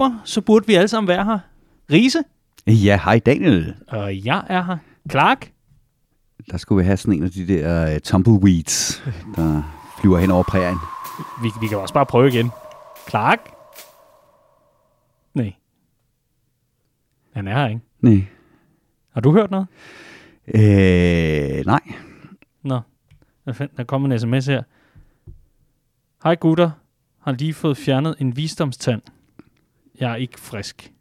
oktober, så burde vi alle sammen være her. Riese, Ja, hej Daniel. og jeg er her. Clark, Der skulle vi have sådan en af de der uh, tumbleweeds, der flyver hen over prærien. vi, vi kan også bare prøve igen. Clark? Nej. Han er her ikke. Nej. Har du hørt noget? Øh, nej. Nå, der kommer en sms her. Hej gutter, har lige fået fjernet en visdomstand. Jeg er ikke frisk.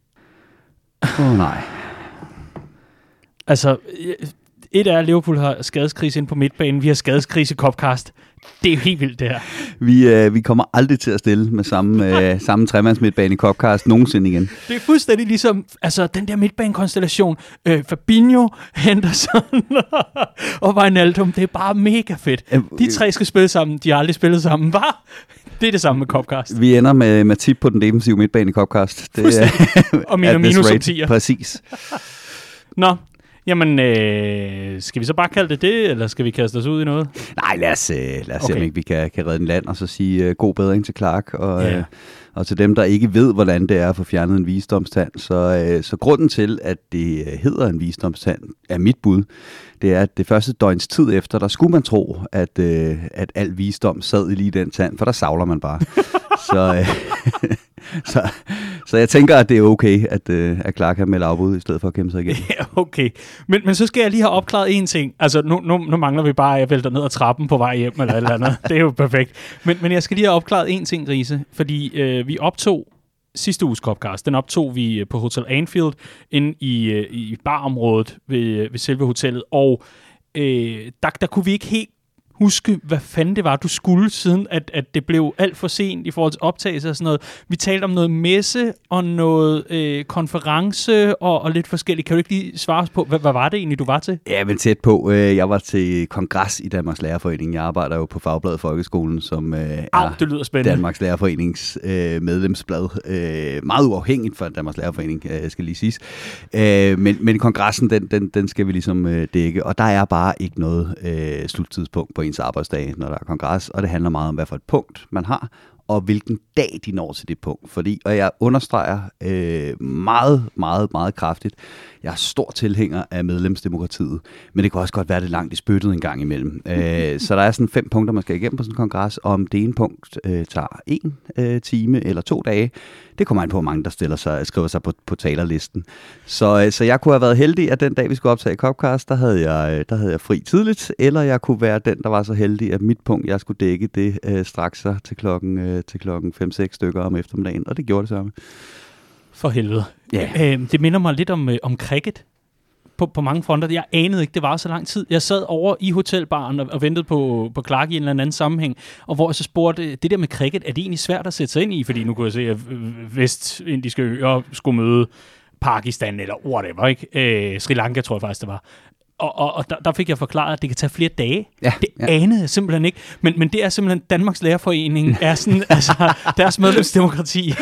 Åh oh, nej. Altså, øh, et er, at Liverpool har skadeskrise ind på midtbanen. Vi har skadeskrise i Copcast. Det er jo helt vildt, det her. Vi, øh, vi kommer aldrig til at stille med samme, øh, samme tremandsmidtbane i Copcast nogensinde igen. Det er fuldstændig ligesom altså, den der midtbanekonstellation. Øh, Fabinho, Henderson og Wijnaldum. Det er bare mega fedt. Øh, De tre skal spille sammen. De har aldrig spillet sammen. Hvad? Det er det samme med Copcast. Vi ender med, med tip på den defensive midtbane i Copcast. Det, at og this minus som. Præcis. Nå, jamen, øh, skal vi så bare kalde det det, eller skal vi kaste os ud i noget? Nej, lad os, øh, lad os se, Okay. om ikke vi kan, kan redde en land, og så sige øh, god bedring til Clark. Og, Ja. øh, og til dem, der ikke ved, hvordan det er at få fjernet en visdomstand. Så, øh, så grunden til, at det øh, hedder en visdomstand, er mit bud. Det er, at det første døgns tid efter, der skulle man tro, at, øh, at al visdom sad i lige den tand, for der savler man bare. så, øh, så, så jeg tænker, at det er okay, at, øh, at Clark kan melde afbud, i stedet for at kæmpe sig igen. Ja, okay. Men, men så skal jeg lige have opklaret en ting. Altså, nu, nu, nu mangler vi bare, at jeg vælter ned ad trappen på vej hjem, eller et eller andet. Det er jo perfekt. Men, men jeg skal lige have opklaret en ting, Riese. Fordi øh, vi optog sidste uges Copcast, den optog vi øh, på Hotel Anfield, inde i, øh, i barområdet ved, øh, ved selve hotellet. Og øh, der, der kunne vi ikke helt huske, hvad fanden det var, du skulle, siden at, at det blev alt for sent i forhold til optagelse og sådan noget. Vi talte om noget messe og noget øh, konference og, og lidt forskelligt. Kan du ikke lige svare os på, hvad, hvad var det egentlig, du var til? Ja, men tæt på. Øh, Jeg var til kongres i Danmarks Lærerforening. Jeg arbejder jo på Fagbladet Folkeskolen, som øh, Au, er det lyder spændende. Danmarks Lærerforenings øh, medlemsblad. Øh, meget uafhængigt fra Danmarks Lærerforening, øh, skal lige siges. Øh, men, men kongressen, den, den, den skal vi ligesom øh, dække. Og der er bare ikke noget øh, sluttidspunkt på ens arbejdsdag, når der er kongres. Og det handler meget om, hvad for et punkt man har, og hvilken dag de når til det punkt. Fordi, og jeg understreger øh, meget, meget, meget kraftigt, jeg er stor tilhænger af medlemsdemokratiet, men det kan også godt være, det langt i spyttet en gang imellem. Øh, så der er sådan fem punkter, man skal igennem på sådan en kongres, og om det ene punkt øh, tager en øh, time eller to dage, det kommer an på, hvor mange der stiller sig, skriver sig på, på talerlisten. Så, øh, så jeg kunne have været heldig, at den dag, vi skulle optage Copcast, der havde, jeg, øh, der havde jeg fri tidligt, eller jeg kunne være den, der var så heldig, at mit punkt, jeg skulle dække, det øh, straks sig til klokken, øh, til klokken 5-6 stykker om eftermiddagen, og det gjorde det samme. For helvede. Ja. Øh, det minder mig lidt om, øh, om cricket på, på mange fronter. Jeg anede ikke, det var så lang tid. Jeg sad over i hotelbaren og, og ventede på, på Clark i en eller anden sammenhæng, og hvor jeg så spurgte, øh, det der med cricket, er det egentlig svært at sætte sig ind i? Fordi nu kunne jeg se, at øh, Vestindiske øer skulle møde Pakistan eller whatever, ikke? Øh, Sri Lanka tror jeg faktisk, det var. Og, og, og der, der fik jeg forklaret, at det kan tage flere dage. Ja, Det ja. anede jeg simpelthen ikke. Men, men det er simpelthen Danmarks Lærerforening, er sådan, altså, deres medlemsdemokrati,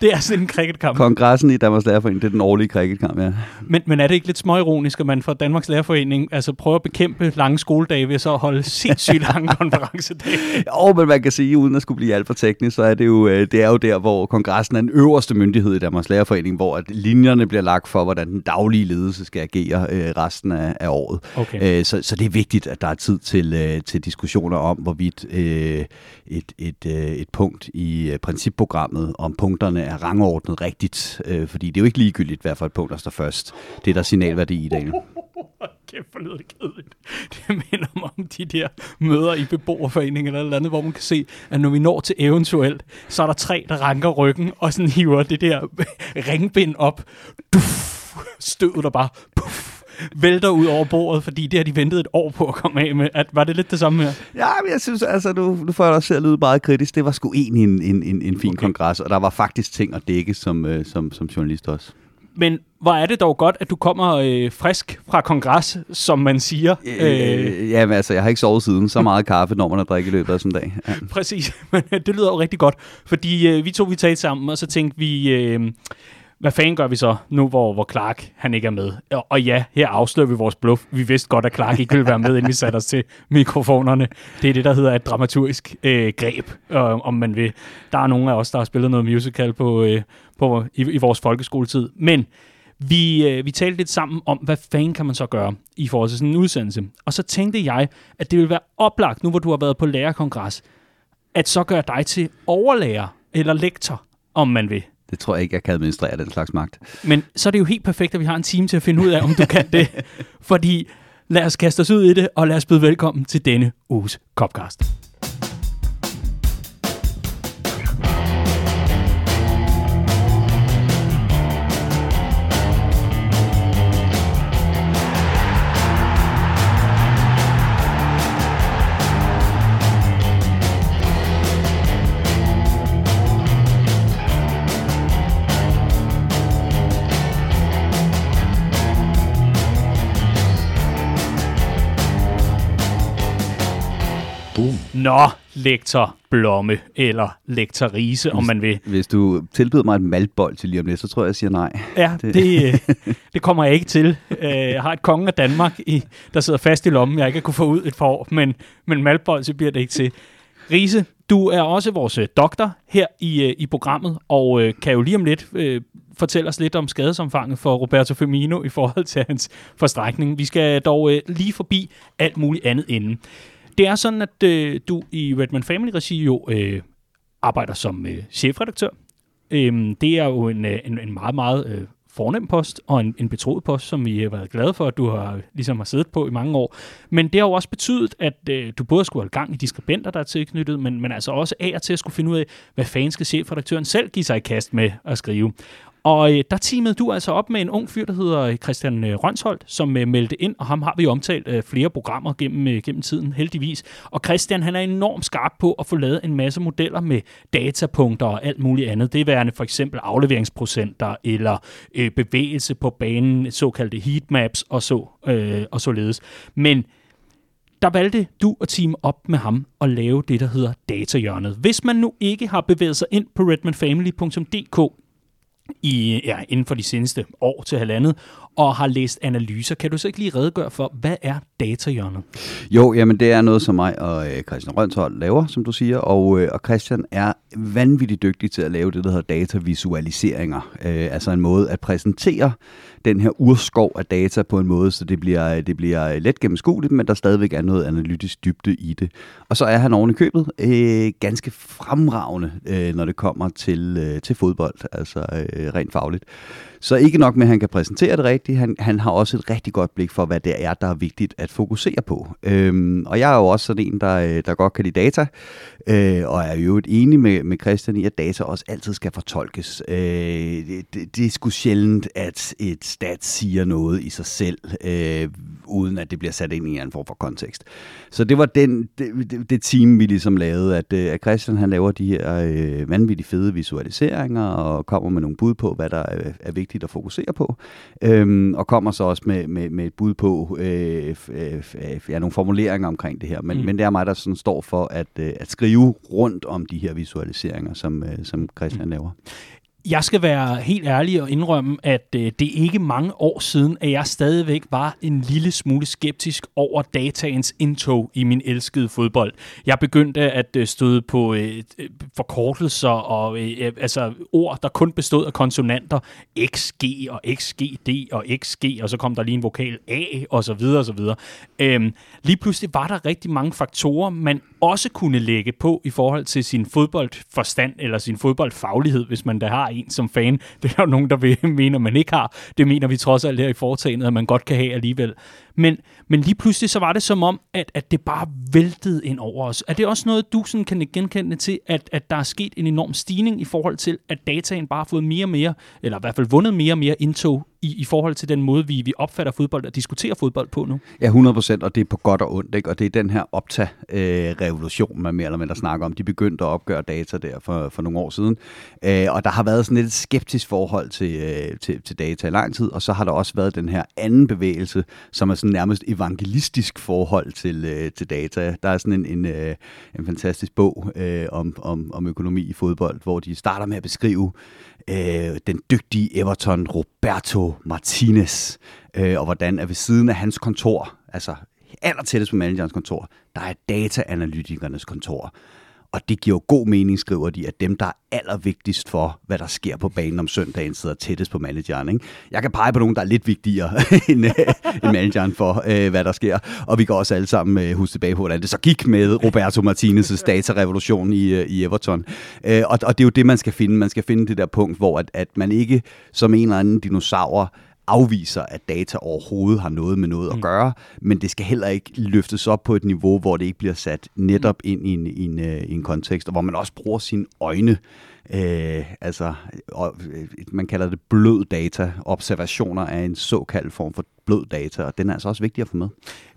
det er sådan en cricketkamp. Kongressen i Danmarks Lærerforening, det er den årlige cricketkamp, ja. Men, men er det ikke lidt småironisk, at man fra Danmarks Lærerforening altså prøver at bekæmpe lange skoledage ved så at holde sindssygt lange konferencedage? Jo, men man kan sige, uden at skulle blive alt for teknisk, så er det jo, øh, det er jo der, hvor kongressen er den øverste myndighed i Danmarks Lærerforening, hvor at linjerne bliver lagt for, hvordan den daglige ledelse skal agere øh, resten af, af året. Okay. Øh, så, så det er vigtigt, at der er tid til, øh, til diskussioner om, hvorvidt øh, et, et, øh, et punkt i øh, principprogrammet, om punkterne er rangordnet rigtigt. Øh, fordi det er jo ikke ligegyldigt, hvad for et punkt, der står først. Det er der signalværdi i, Daniel. Kæft, hvor lyder det kedeligt. Det minder mig om de der møder i beboerforeningen eller et eller andet, hvor man kan se, at når vi når til eventuelt, så er der tre, der ranker ryggen og sådan hiver det der ringbind op. Duf, støvet der bare puff, vælter ud over bordet, fordi det har de ventet et år på at komme af med. At, var det lidt det samme her? Ja, men jeg synes, altså, nu, nu får jeg også til at lyde meget kritisk. Det var sgu egentlig en, en, en, en fin Okay. kongres, og der var faktisk ting at dække som, øh, som, som journalist også. Men hvor er det dog godt, at du kommer øh, frisk fra kongres, som man siger. Øh, Øh, ja, men altså, jeg har ikke sovet siden. Så meget kaffe, når man har drikket i løbet af sådan en dag. Ja. Præcis, men øh, det lyder jo rigtig godt, fordi øh, vi to vi talte sammen, og så tænkte vi, øh, hvad fanden gør vi så, nu hvor, hvor Clark han ikke er med? Og, og ja, her afslører vi vores bluff. Vi vidste godt, at Clark ikke ville være med, inden vi satte os til mikrofonerne. Det er det, der hedder et dramaturgisk øh, greb, øh, om man vil. Der er nogle af os, der har spillet noget musical på, øh, på, i, i vores folkeskoletid. Men vi, øh, vi talte lidt sammen om, hvad fanden kan man så gøre i forhold til sådan en udsendelse. Og så tænkte jeg, at det ville være oplagt, nu hvor du har været på lærerkongres, at så gøre dig til overlærer eller lektor, om man vil. Det tror jeg ikke, jeg kan administrere den slags magt. Men så er det jo helt perfekt, at vi har en time til at finde ud af, om du kan det. Fordi lad os kaste os ud i det, og lad os byde velkommen til denne uges Copcast. Nå, lektor Blomme, eller lektor Riese, om man vil. Hvis du tilbyder mig et maltbold til lige om lidt, så tror jeg, jeg siger nej. Ja, det, det, øh, det kommer jeg ikke til. Øh, jeg har et konge af Danmark, i, der sidder fast i lommen, jeg ikke kunne få ud et par år, men, men maltbold, så bliver det ikke til. Riese, du er også vores øh, doktor her i, i programmet, og kan jo lige om lidt øh, fortælle os lidt om skadesomfanget for Roberto Firmino i forhold til hans forstrækning. Vi skal dog øh, lige forbi alt muligt andet inden. Det er sådan, at øh, du i Redman Family Regi jo øh, arbejder som øh, chefredaktør. Øh, det er jo en, øh, en, en meget, meget øh, fornem post, og en, en betroet post, som vi har været glade for, at du har, ligesom har siddet på i mange år. Men det har jo også betydet, at øh, du både skulle have gang i de skribenter, der er tilknyttet, men, men altså også af og til at skulle finde ud af, hvad fanden skal chefredaktøren selv give sig i kast med at skrive. Og øh, der teamede du altså op med en ung fyr, der hedder øh, Christian øh, Rønsholdt, som øh, meldte ind, og ham har vi omtalt øh, flere programmer gennem, øh, gennem tiden, heldigvis. Og Christian, han er enormt skarp på at få lavet en masse modeller med datapunkter og alt muligt andet. Det er værende for eksempel afleveringsprocenter eller øh, bevægelse på banen, såkaldte heatmaps og, så, øh, og således. Men der valgte du og team op med ham og lave det, der hedder datahjørnet. Hvis man nu ikke har bevæget sig ind på redmanfamily.dk, i, ja, inden for de seneste år til halvandet, og har læst analyser. Kan du så ikke lige redegøre for, hvad er datahjørnet? Jo, jamen det er noget, som mig og øh, Christian Rønshold laver, som du siger, og, øh, og Christian er vanvittigt dygtig til at lave det, der hedder datavisualiseringer. Øh, altså en måde at præsentere den her urskov af data på en måde, så det bliver, det bliver let gennemskueligt, men der stadigvæk er noget analytisk dybde i det. Og så er han oven i købet øh, ganske fremragende, øh, når det kommer til, øh, til fodbold, altså øh, rent fagligt. Så ikke nok med, at han kan præsentere det rigtigt, han, han har også et rigtig godt blik for, hvad det er, der er vigtigt at fokusere på. Øhm, og jeg er jo også sådan en, der, øh, der godt kan lide data, øh, og er jo enig med, med Christian i, at data også altid skal fortolkes. Øh, det, det er sgu sjældent, at et stat siger noget i sig selv, øh, uden at det bliver sat ind i en anden form for kontekst. Så det var den, det, det team, vi ligesom lavede, at, øh, at Christian han laver de her øh, vanvittigt fede visualiseringer, og kommer med nogle bud på, hvad der er, er vigtigt at fokusere på, øhm, øhm, og kommer så også med, med, med et bud på øh, øh, ja, nogle formuleringer omkring det her. Men, mm. men det er mig, der sådan står for at, øh, at skrive rundt om de her visualiseringer, som, øh, som Christian mm. laver. Jeg skal være helt ærlig og indrømme, at øh, det er ikke mange år siden, at jeg stadigvæk var en lille smule skeptisk over dataens indtog i min elskede fodbold. Jeg begyndte at øh, støde på øh, øh forkortelser og øh, altså ord, der kun bestod af konsonanter. XG og XGD og XG, og så kom der lige en vokal A og så videre og så videre. Øhm, lige pludselig var der rigtig mange faktorer, man også kunne lægge på i forhold til sin fodboldforstand eller sin fodboldfaglighed, hvis man da har en som fan. Det er jo nogen, der vil, mener, man ikke har. Det mener vi trods alt her i foretagendet, at man godt kan have alligevel. Men, men lige pludselig så var det som om, at, at det bare væltede ind over os. Er det også noget, du sådan kan genkende til, at, at der er sket en enorm stigning i forhold til, at dataen bare har fået mere og mere, eller i hvert fald vundet mere og mere indtog i, i forhold til den måde, vi, vi opfatter fodbold og diskuterer fodbold på nu? Ja, 100 procent, og det er på godt og ondt, ikke? og det er den her optag-revolution, øh, man mere eller mindre snakker om. De begyndte at opgøre data der for, for nogle år siden, øh, og der har været sådan et skeptisk forhold til, øh, til, til data i lang tid, og så har der også været den her anden bevægelse, som er sådan sådan nærmest evangelistisk forhold til, øh, til data. Der er sådan en, en, øh, en fantastisk bog øh, om, om, om økonomi i fodbold, hvor de starter med at beskrive øh, den dygtige Everton Roberto Martinez, øh, og hvordan er ved siden af hans kontor, altså aller tættest på managerens kontor, der er dataanalytikernes kontor. Og det giver jo god mening, skriver de, at dem, der er allervigtigst for, hvad der sker på banen om søndagen, sidder tættest på manageren. Ikke? Jeg kan pege på nogen, der er lidt vigtigere end, øh, end manageren for, øh, hvad der sker. Og vi kan også alle sammen øh, huske tilbage på, hvordan det så gik med Roberto Martinez' datarevolution i, øh, i Everton. Øh, og, og det er jo det, man skal finde. Man skal finde det der punkt, hvor at, at man ikke som en eller anden dinosaur afviser, at data overhovedet har noget med noget mm. at gøre, men det skal heller ikke løftes op på et niveau, hvor det ikke bliver sat netop mm. ind i en, i en, øh, i en kontekst, og hvor man også bruger sine øjne. Øh, altså, og, øh, man kalder det blød data. Observationer er en såkaldt form for blød data, og den er altså også vigtig at få med.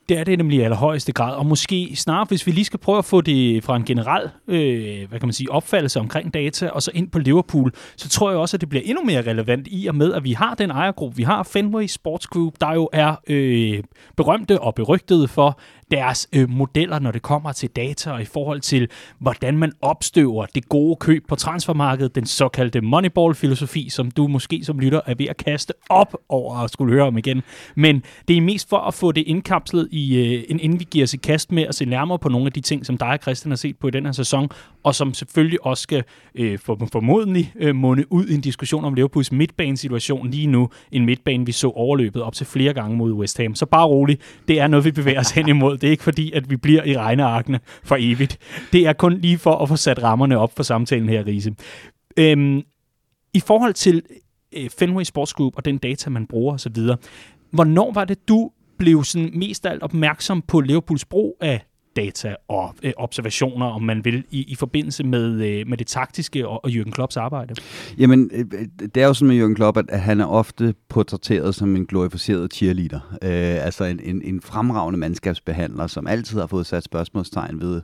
Det er det nemlig i allerhøjeste grad, og måske snart, hvis vi lige skal prøve at få det fra en generel øh, hvad kan man sige, opfattelse omkring data, og så ind på Liverpool, så tror jeg også, at det bliver endnu mere relevant i og med, at vi har den ejergruppe, vi har Fenway Sports Group, der jo er øh, berømte og berygtede for deres øh, modeller, når det kommer til data og i forhold til, hvordan man opstøver det gode køb på transfermarkedet, den såkaldte Moneyball-filosofi, som du måske som lytter er ved at kaste op over at skulle høre om igen. Men det er mest for at få det indkapslet i, øh, inden vi giver os i kast med at se nærmere på nogle af de ting, som dig og Christian har set på i den her sæson, og som selvfølgelig også skal øh, for, formodentlig øh, munde ud i en diskussion om Liverpools midtbanesituation lige nu. En midtbane, vi så overløbet op til flere gange mod West Ham. Så bare rolig, det er noget, vi bevæger os hen imod. Det er ikke fordi, at vi bliver i regnearkene for evigt. Det er kun lige for at få sat rammerne op for samtalen her, Riese. Øhm, I forhold til øh, Fenway Sports Group og den data, man bruger osv., hvornår var det, du blev sådan mest alt opmærksom på Liverpools brug af data og øh, observationer, om man vil, i, i forbindelse med, øh, med det taktiske og, og Jürgen Klopps arbejde? Jamen, øh, øh, det er jo sådan med Jürgen Klopp, at, at han er ofte portrætteret som en glorificeret cheerleader. Øh, altså en, en, en fremragende mandskabsbehandler, som altid har fået sat spørgsmålstegn ved, øh,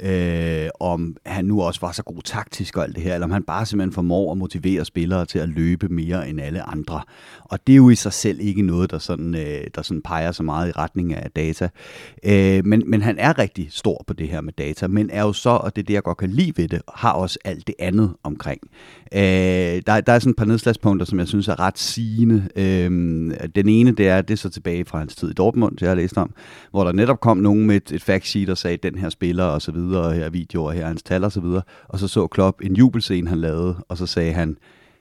Øh, om han nu også var så god taktisk og alt det her, eller om han bare simpelthen formår at motivere spillere til at løbe mere end alle andre. Og det er jo i sig selv ikke noget, der sådan, øh, der sådan peger så meget i retning af data. Øh, men, men han er rigtig stor på det her med data, men er jo så, og det er det, jeg godt kan lide ved det, har også alt det andet omkring. Øh, der, der er sådan et par nedslagspunkter, som jeg synes er ret sigende. Øh, den ene, det er, det er så tilbage fra hans tid i Dortmund, det jeg har læst om, hvor der netop kom nogen med et, et fact sheet og sagde, den her spiller og så videre, og her er videoer, her er hans tal og så videre. Og så så Klopp en jubelscene, han lavede, og så sagde han,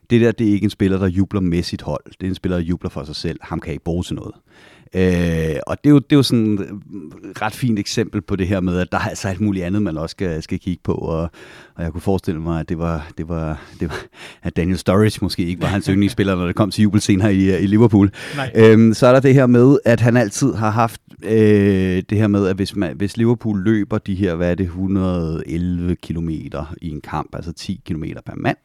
det der, det er ikke en spiller, der jubler med sit hold. Det er en spiller, der jubler for sig selv. Ham kan ikke bruge til noget. Øh, og det er, jo, det er jo sådan et ret fint eksempel på det her med, at der er altså alt muligt andet, man også skal, skal kigge på. Og, og jeg kunne forestille mig, at det var, det var, det var at Daniel Sturridge måske ikke var hans yndlingsspiller, når det kom til jubelscenen her i, i Liverpool. Øh, så er der det her med, at han altid har haft øh, det her med, at hvis, man, hvis Liverpool løber de her, hvad er det, 111 kilometer i en kamp, altså 10 kilometer per mand,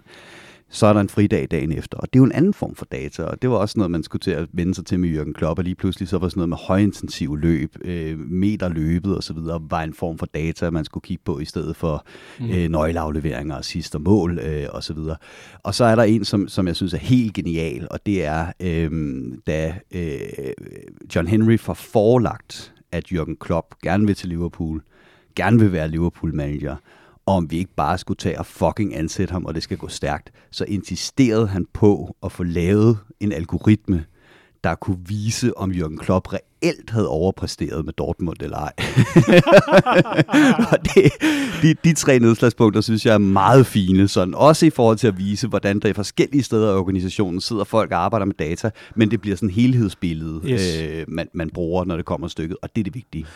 så er der en fridag dagen efter. Og det er jo en anden form for data, og det var også noget, man skulle til at vende sig til med Jørgen Klopp, og lige pludselig så var sådan noget med højintensiv løb, øh, meter løbet osv., var en form for data, man skulle kigge på i stedet for mm. øh, nøgleafleveringer og sidste mål øh, osv. Og så er der en, som, som jeg synes er helt genial, og det er, øh, da øh, John Henry får forelagt, at Jørgen Klopp gerne vil til Liverpool, gerne vil være Liverpool-manager, og om vi ikke bare skulle tage og fucking ansætte ham, og det skal gå stærkt, så insisterede han på at få lavet en algoritme, der kunne vise, om Jürgen Klopp reelt havde overpræsteret med Dortmund eller ej. og det, de, de tre nedslagspunkter synes jeg er meget fine, sådan også i forhold til at vise, hvordan der i forskellige steder i organisationen sidder folk og arbejder med data, men det bliver sådan helhedsbillede, yes. øh, man, man bruger, når det kommer stykket, og det er det vigtige.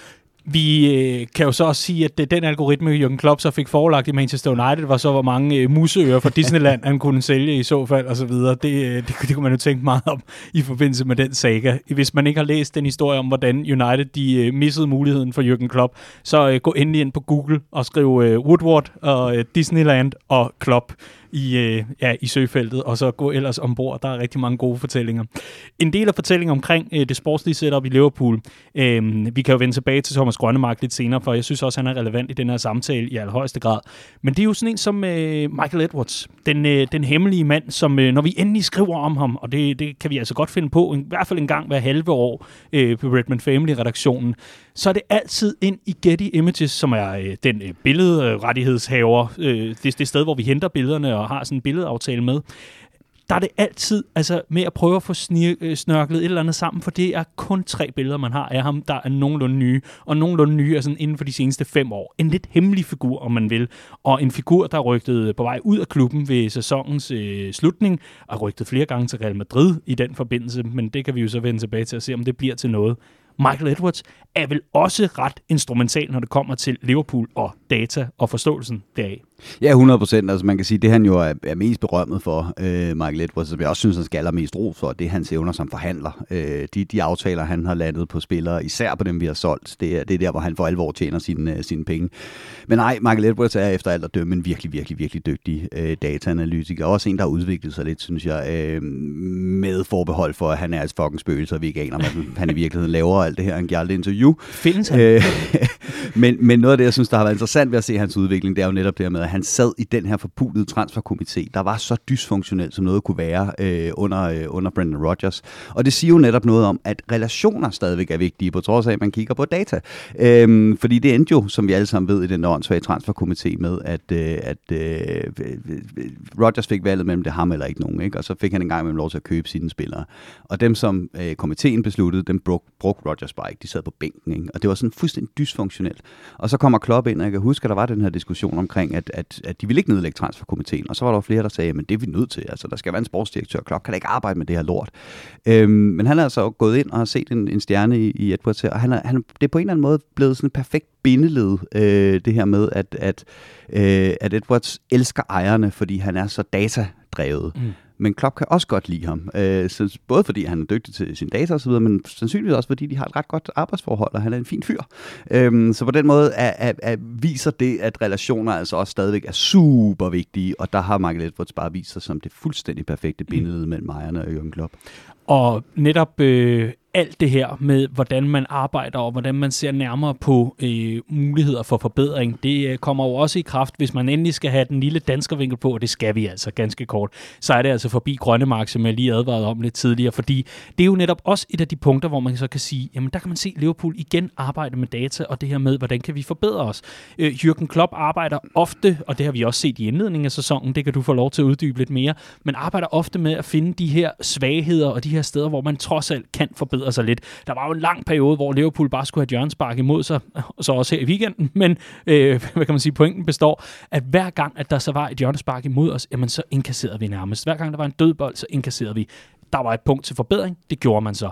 Vi øh, kan jo så også sige, at den algoritme, Jürgen Klopp så fik forelagt i Manchester United, var så, hvor mange øh, museører fra Disneyland han kunne sælge i så fald, og så. Det, øh, det, det kunne man jo tænke meget om i forbindelse med den saga. Hvis man ikke har læst den historie om, hvordan United de øh, missede muligheden for Jürgen Klopp, så øh, gå endelig ind på Google og skriv øh, Woodward og øh, Disneyland og Klopp i, øh, ja, i søfeltet, og så gå ellers ombord. Der er rigtig mange gode fortællinger. En del af fortællingen omkring øh, det sportslige setup i Liverpool, øh, vi kan jo vende tilbage til Thomas Grønnemark lidt senere, for jeg synes også, han er relevant i den her samtale i allerhøjeste grad. Men det er jo sådan en som øh, Michael Edwards, den, øh, den hemmelige mand, som øh, når vi endelig skriver om ham, og det, det kan vi altså godt finde på, i hvert fald en gang hver halve år øh, på Redmond Family-redaktionen, så er det altid ind i Getty Images, som er øh, den øh, billedrettighedshaver, øh, det, det sted, hvor vi henter billederne og har sådan en billedaftale med der er det altid altså, med at prøve at få øh, snørklet et eller andet sammen, for det er kun tre billeder, man har af ham, der er nogenlunde nye, og nogenlunde nye er sådan inden for de seneste fem år. En lidt hemmelig figur, om man vil, og en figur, der er rygtet øh, på vej ud af klubben ved sæsonens øh, slutning, og rygtet flere gange til Real Madrid i den forbindelse, men det kan vi jo så vende tilbage til at se, om det bliver til noget. Michael Edwards er vel også ret instrumental, når det kommer til Liverpool og data og forståelsen deraf. Ja, 100 procent. Altså man kan sige, det han jo er, er mest berømmet for, øh, Michael Edwards, som jeg også synes, han skal allermest ro for, det er hans evner som forhandler. Øh, de, de aftaler, han har landet på spillere, især på dem, vi har solgt, det er, det er der, hvor han for alvor tjener sine, øh, sine penge. Men nej, Michael Edwards er efter alt at dømme en virkelig, virkelig, virkelig dygtig øh, dataanalytiker. Også en, der har udviklet sig lidt, synes jeg, øh, med forbehold for, at han er et fucking spøgelse, og vi ikke aner, hvad han i virkeligheden laver alt det her. Han giver aldrig interview. Findes han? Øh, men, men noget af det, jeg synes, der har været interessant ved at se hans udvikling, det er jo netop det her med, at han sad i den her forpulede transferkomité, der var så dysfunktionel, som noget kunne være øh, under, øh, under Brendan Rodgers. Og det siger jo netop noget om, at relationer stadigvæk er vigtige, på trods af, at man kigger på data. Øhm, fordi det endte jo, som vi alle sammen ved, i den åndssvage transferkomité med, at, øh, at øh, øh, Rodgers fik valget mellem det ham eller ikke nogen, ikke? og så fik han engang med lov til at købe sine spillere. Og dem, som øh, komiteen besluttede, dem brugte brug Rodgers bare ikke. De sad på bænken, ikke? og det var sådan fuldstændig dysfunktionelt. Og så kommer Klopp ind, og jeg kan huske, at der var den her diskussion omkring, at, at, at de ville ikke nedlægge transferkomiteen. Og så var der flere, der sagde, at det er vi nødt til. Altså, der skal være en sportsdirektør. Klopp kan da ikke arbejde med det her lort. Øhm, men han er altså gået ind og har set en, en stjerne i, i Edwards her, og han er, han, det er på en eller anden måde blevet sådan et perfekt bindeled, øh, det her med, at, at, øh, at Edwards elsker ejerne, fordi han er så datadrevet. Mm men Klopp kan også godt lide ham. Øh, så både fordi han er dygtig til sin data osv., men sandsynligvis også fordi de har et ret godt arbejdsforhold, og han er en fin fyr. Øh, så på den måde er, er, er, viser det, at relationer altså også stadigvæk er super vigtige, og der har Michael Edwards bare vist sig som det fuldstændig perfekte billede mm. mellem ejerne og Jürgen Klopp. Og netop øh, alt det her med, hvordan man arbejder og hvordan man ser nærmere på øh, muligheder for forbedring, det øh, kommer jo også i kraft, hvis man endelig skal have den lille danskervinkel på, og det skal vi altså ganske kort, så er det altså forbi Grønnemark, som jeg lige advarede om lidt tidligere, fordi det er jo netop også et af de punkter, hvor man så kan sige, jamen der kan man se Liverpool igen arbejde med data, og det her med, hvordan kan vi forbedre os. Øh, Jürgen Klopp arbejder ofte, og det har vi også set i indledningen af sæsonen, det kan du få lov til at uddybe lidt mere, men arbejder ofte med at finde de her svagheder og de her steder, hvor man trods alt kan forbedre sig lidt. Der var jo en lang periode, hvor Liverpool bare skulle have hjørnspark imod sig, og så også her i weekenden, men øh, hvad kan man sige, pointen består, at hver gang, at der så var et hjørnspark imod os, jamen så inkasserede vi nærmest. Hver gang der var en dødbold, så inkasserede vi. Der var et punkt til forbedring, det gjorde man så.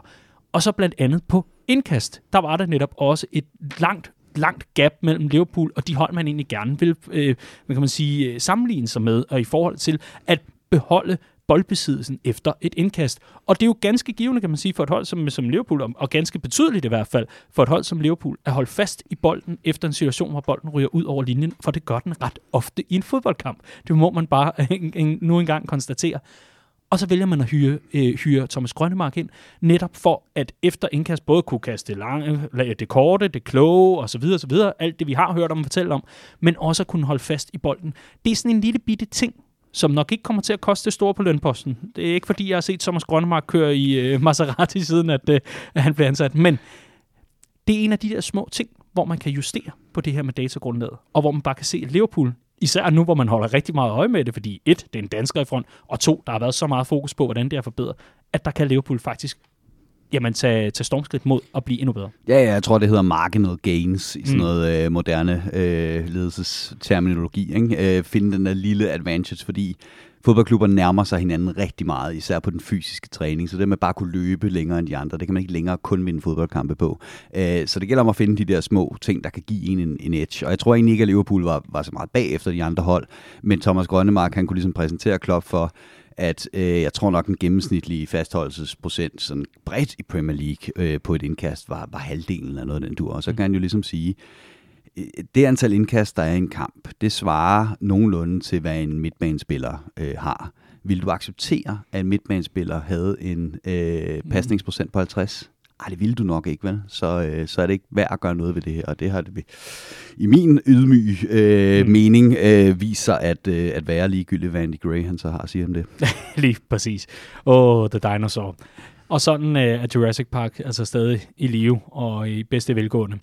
Og så blandt andet på indkast, der var der netop også et langt langt gap mellem Liverpool og de hold, man egentlig gerne vil øh, hvad kan man sige, øh, sammenligne sig med, og i forhold til at beholde boldbesiddelsen efter et indkast. Og det er jo ganske givende, kan man sige, for et hold som, som Liverpool, og ganske betydeligt i hvert fald, for et hold som Liverpool, at holde fast i bolden efter en situation, hvor bolden ryger ud over linjen, for det gør den ret ofte i en fodboldkamp. Det må man bare nu engang konstatere. Og så vælger man at hyre, øh, hyre Thomas Grønnemark ind, netop for at efter indkast både kunne kaste det, lange, øh, det korte, det kloge osv. videre, alt det vi har hørt om og fortælle om, men også at kunne holde fast i bolden. Det er sådan en lille bitte ting, som nok ikke kommer til at koste store på lønposten. Det er ikke fordi, jeg har set Thomas Grønmark køre i øh, Maserati siden, at, øh, at han blev ansat. Men det er en af de der små ting, hvor man kan justere på det her med datagrundlaget, og hvor man bare kan se, at Liverpool, især nu, hvor man holder rigtig meget øje med det, fordi et, det er en dansker i front, og to, der har været så meget fokus på, hvordan det er forbedret, at der kan Liverpool faktisk jamen, tage, tage stormskridt mod at blive endnu bedre. Ja, ja, jeg tror, det hedder marginal gains i sådan mm. noget øh, moderne øh, ledelsesterminologi. Ikke? Øh, finde den der lille advantage, fordi fodboldklubber nærmer sig hinanden rigtig meget, især på den fysiske træning, så det med bare at kunne løbe længere end de andre, det kan man ikke længere kun vinde fodboldkampe på. Øh, så det gælder om at finde de der små ting, der kan give en en, en edge. Og jeg tror egentlig ikke, at Liverpool var, var så meget bagefter de andre hold, men Thomas Grønnemark, han kunne ligesom præsentere Klopp for, at øh, jeg tror nok, den gennemsnitlige fastholdelsesprocent sådan bredt i Premier League øh, på et indkast var, var halvdelen af noget den dur. Og så kan han jo ligesom sige, det antal indkast, der er i en kamp, det svarer nogenlunde til, hvad en midtbanespiller øh, har. Vil du acceptere, at en midtbanespiller havde en øh, pasningsprocent på 50? Ej, det ville du nok ikke, vel? Så, øh, så er det ikke værd at gøre noget ved det her, og det har det i min ydmyg øh, mm. mening øh, viser at, øh, at være ligegyldigt, hvad Andy Gray han så har at sige om det. Lige præcis. Åh, oh, The Dinosaur. Og sådan øh, er Jurassic Park altså stadig i live og i bedste velgående.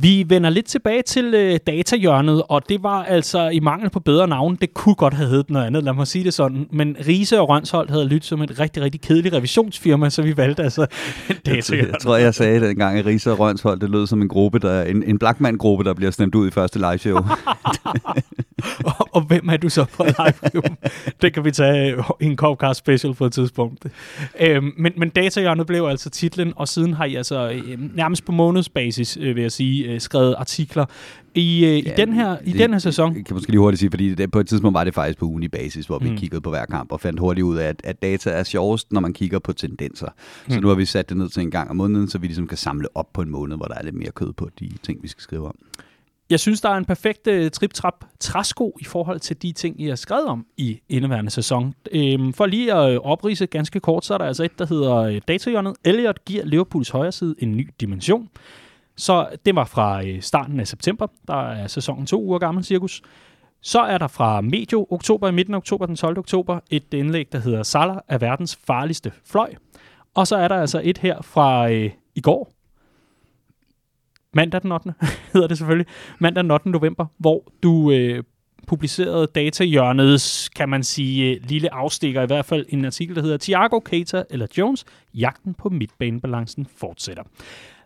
Vi vender lidt tilbage til øh, datahjørnet, og det var altså i mangel på bedre navn. Det kunne godt have heddet noget andet, lad mig sige det sådan. Men Riese og Rønsholdt havde lyttet som et rigtig, rigtig kedeligt revisionsfirma, så vi valgte altså datahjørnet. Jeg tror, jeg sagde det engang, at Riese og Rønsholdt, det lød som en gruppe, der, en, en Blackman-gruppe, der bliver stemt ud i første live show. og, og hvem er du så på live Det kan vi tage i en Copcast special på et tidspunkt. Øhm, men, men datahjørnet blev altså titlen, og siden har I altså øh, nærmest på månedsbasis, øh, vil jeg sige, øh, skrevet artikler i, øh, ja, i, den, her, det, i den her sæson. Jeg kan måske lige hurtigt sige, fordi det, på et tidspunkt var det faktisk på ugen basis, hvor vi mm. kiggede på hver kamp og fandt hurtigt ud af, at, at data er sjovest, når man kigger på tendenser. Mm. Så nu har vi sat det ned til en gang om måneden, så vi ligesom kan samle op på en måned, hvor der er lidt mere kød på de ting, vi skal skrive om. Jeg synes, der er en perfekt uh, trip-trap træsko i forhold til de ting, I har skrevet om i indeværende sæson. Øhm, for lige at øh, oprise ganske kort, så er der altså et, der hedder øh, Datahjørnet. Elliot giver Liverpools højre side en ny dimension. Så det var fra uh, starten af september. Der er sæsonen to uger gammel, cirkus. Så er der fra medio oktober, i midten af oktober, den 12. oktober, et indlæg, der hedder Salah er verdens farligste fløj. Og så er der altså et her fra uh, i går, mandag den 8. hedder det selvfølgelig, mandag den 8. november, hvor du øh, publicerede datahjørnets, kan man sige, øh, lille afstikker, i hvert fald en artikel, der hedder Thiago Keita eller Jones, jagten på midtbanebalancen fortsætter.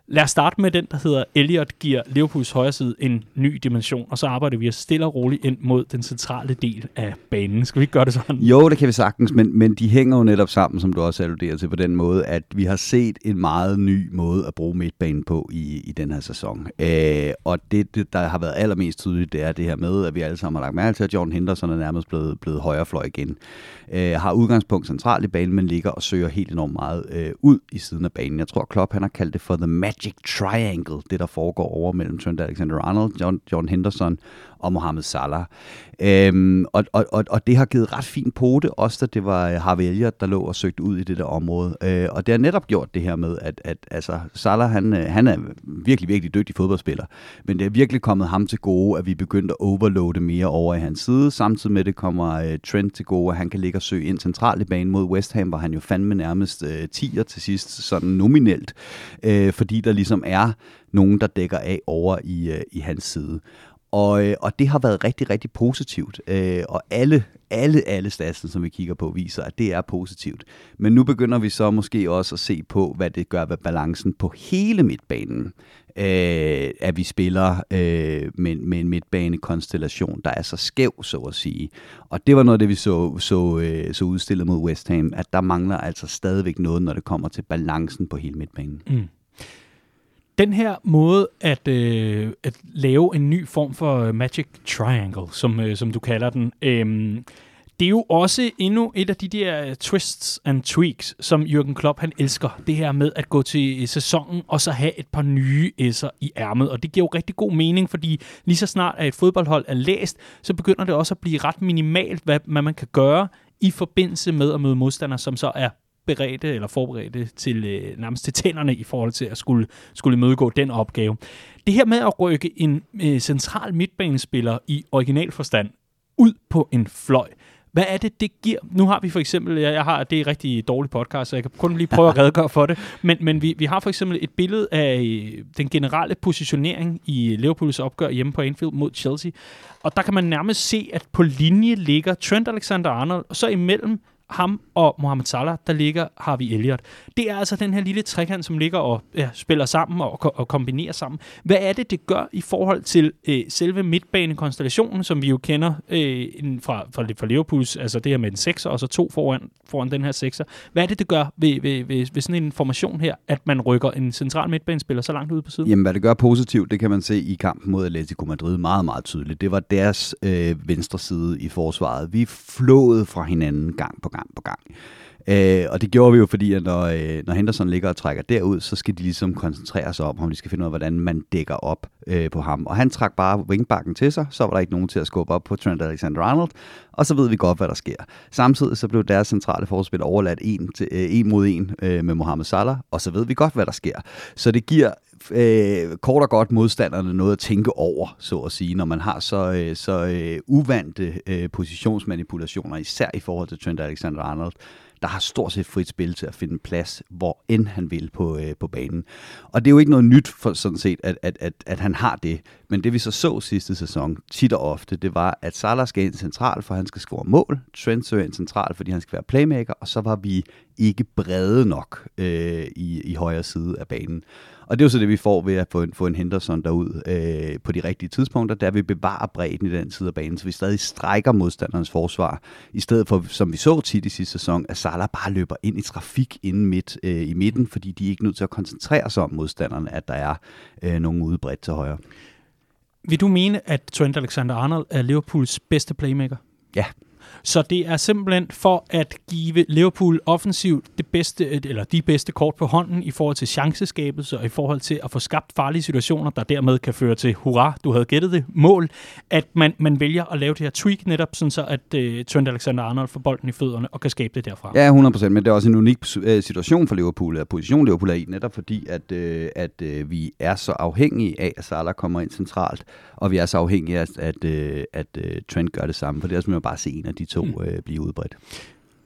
Lad os starte med den, der hedder Elliot giver Liverpools højre side en ny dimension, og så arbejder vi os stille og roligt ind mod den centrale del af banen. Skal vi ikke gøre det sådan? Jo, det kan vi sagtens, men, men de hænger jo netop sammen, som du også alluderer til, på den måde, at vi har set en meget ny måde at bruge midtbanen på i, i den her sæson. Øh, og det, det, der har været allermest tydeligt, det er det her med, at vi alle sammen har lagt mærke til, at John Henderson er nærmest blevet, blevet højrefløj igen. Øh, har udgangspunkt centralt i banen, men ligger og søger helt enormt meget øh, ud i siden af banen. Jeg tror, Klopp han har kaldt det for the match Magic Triangle, det der foregår over mellem Trent Alexander-Arnold, John, John Henderson og Mohamed Salah. Øhm, og, og, og, og det har givet ret fin pote, også da det var øh, Harvey Elliott, der lå og søgte ud i det der område. Øh, og det har netop gjort det her med, at, at altså, Salah han, øh, han er virkelig, virkelig dygtig fodboldspiller, men det er virkelig kommet ham til gode, at vi begyndte at overloade mere over i hans side. Samtidig med det kommer øh, Trent til gode, at han kan ligge og søge ind centralt i banen mod West Ham, hvor han jo fandme nærmest øh, 10'er til sidst, sådan nominelt, øh, fordi der ligesom er nogen, der dækker af over i, øh, i hans side. Og, øh, og det har været rigtig, rigtig positivt. Øh, og alle, alle, alle statsen, som vi kigger på, viser, at det er positivt. Men nu begynder vi så måske også at se på, hvad det gør ved balancen på hele midtbanen. Øh, at vi spiller øh, med, med en midtbanekonstellation, der er så skæv, så at sige. Og det var noget af det, vi så, så, øh, så udstillet mod West Ham, at der mangler altså stadigvæk noget, når det kommer til balancen på hele midtbanen. Mm den her måde at, øh, at lave en ny form for øh, Magic Triangle, som, øh, som du kalder den, øh, det er jo også endnu et af de der øh, twists and tweaks, som Jürgen Klopp han elsker. Det her med at gå til øh, sæsonen og så have et par nye esser i ærmet. Og det giver jo rigtig god mening, fordi lige så snart at et fodboldhold er læst, så begynder det også at blive ret minimalt, hvad, hvad man kan gøre i forbindelse med at møde modstandere, som så er beredte eller forberedte til øh, nærmest til tænderne i forhold til at skulle, skulle mødegå den opgave. Det her med at rykke en øh, central midtbanespiller i originalforstand ud på en fløj, hvad er det, det giver? Nu har vi for eksempel, jeg, jeg har, det er et rigtig dårligt podcast, så jeg kan kun lige prøve at redegøre for det, men, men vi, vi har for eksempel et billede af øh, den generelle positionering i Liverpools opgør hjemme på Anfield mod Chelsea, og der kan man nærmest se, at på linje ligger Trent Alexander-Arnold, og så imellem ham og Mohamed Salah, der ligger Harvey Elliott. Det er altså den her lille trekant, som ligger og ja, spiller sammen og, og kombinerer sammen. Hvad er det, det gør i forhold til øh, selve midtbanekonstellationen, som vi jo kender øh, fra, fra, fra Liverpools, altså det her med en sekser, og så to foran, foran den her sekser. Hvad er det, det gør ved, ved, ved, ved sådan en formation her, at man rykker en central midtbanespiller så langt ud på siden? Jamen, hvad det gør positivt, det kan man se i kampen mod Atletico Madrid meget, meget tydeligt. Det var deres øh, venstre side i forsvaret. Vi flåede fra hinanden gang på gang på gang. Øh, og det gjorde vi jo, fordi at når, øh, når Henderson ligger og trækker derud, så skal de ligesom koncentrere sig om, om de skal finde ud af, hvordan man dækker op øh, på ham. Og han trak bare wingbacken til sig, så var der ikke nogen til at skubbe op på Trent Alexander-Arnold, og så ved vi godt, hvad der sker. Samtidig så blev deres centrale forspil overladt en, til, øh, en mod en øh, med Mohamed Salah, og så ved vi godt, hvad der sker. Så det giver øh, kort og godt modstanderne noget at tænke over, så at sige, når man har så, øh, så øh, uvante øh, positionsmanipulationer, især i forhold til Trent Alexander-Arnold, der har stort set frit spil til at finde plads, hvor end han vil på, øh, på banen. Og det er jo ikke noget nyt for sådan set, at, at, at, at han har det. Men det vi så så sidste sæson, tit og ofte, det var, at Salah skal ind central, for han skal score mål. Trent søger ind central, fordi han skal være playmaker, og så var vi ikke brede nok øh, i, i højre side af banen. Og det er jo så det, vi får ved at få en, få en Henderson derud øh, på de rigtige tidspunkter, der vi bevarer bredden i den side af banen, så vi stadig strækker modstanderens forsvar, i stedet for, som vi så tit i sidste sæson, at Salah bare løber ind i trafik inden midt, øh, i midten, fordi de er ikke nødt til at koncentrere sig om modstanderne, at der er øh, nogen ude bredt til højre. Vil du mene, at Trent Alexander-Arnold er Liverpools bedste playmaker? Ja, så det er simpelthen for at give Liverpool offensivt det bedste, øh, eller de bedste kort på hånden i forhold til chanceskabelse og i forhold til at få skabt farlige situationer, der dermed kan føre til, hurra, du havde gættet det, mål, at man, man vælger at lave det her tweak netop, sådan så at uh, Trent Alexander-Arnold får bolden i fødderne og kan skabe det derfra. Ja, 100%, men det er også en unik øh, situation for Liverpool, at position Liverpool er i, netop fordi, at, øh, at øh, vi er så afhængige af, at Salah kommer ind centralt, og vi er så afhængige af, at, øh, at øh, Trent gør det samme, for det er simpelthen bare se en af de to mm. øh, blive udbredt.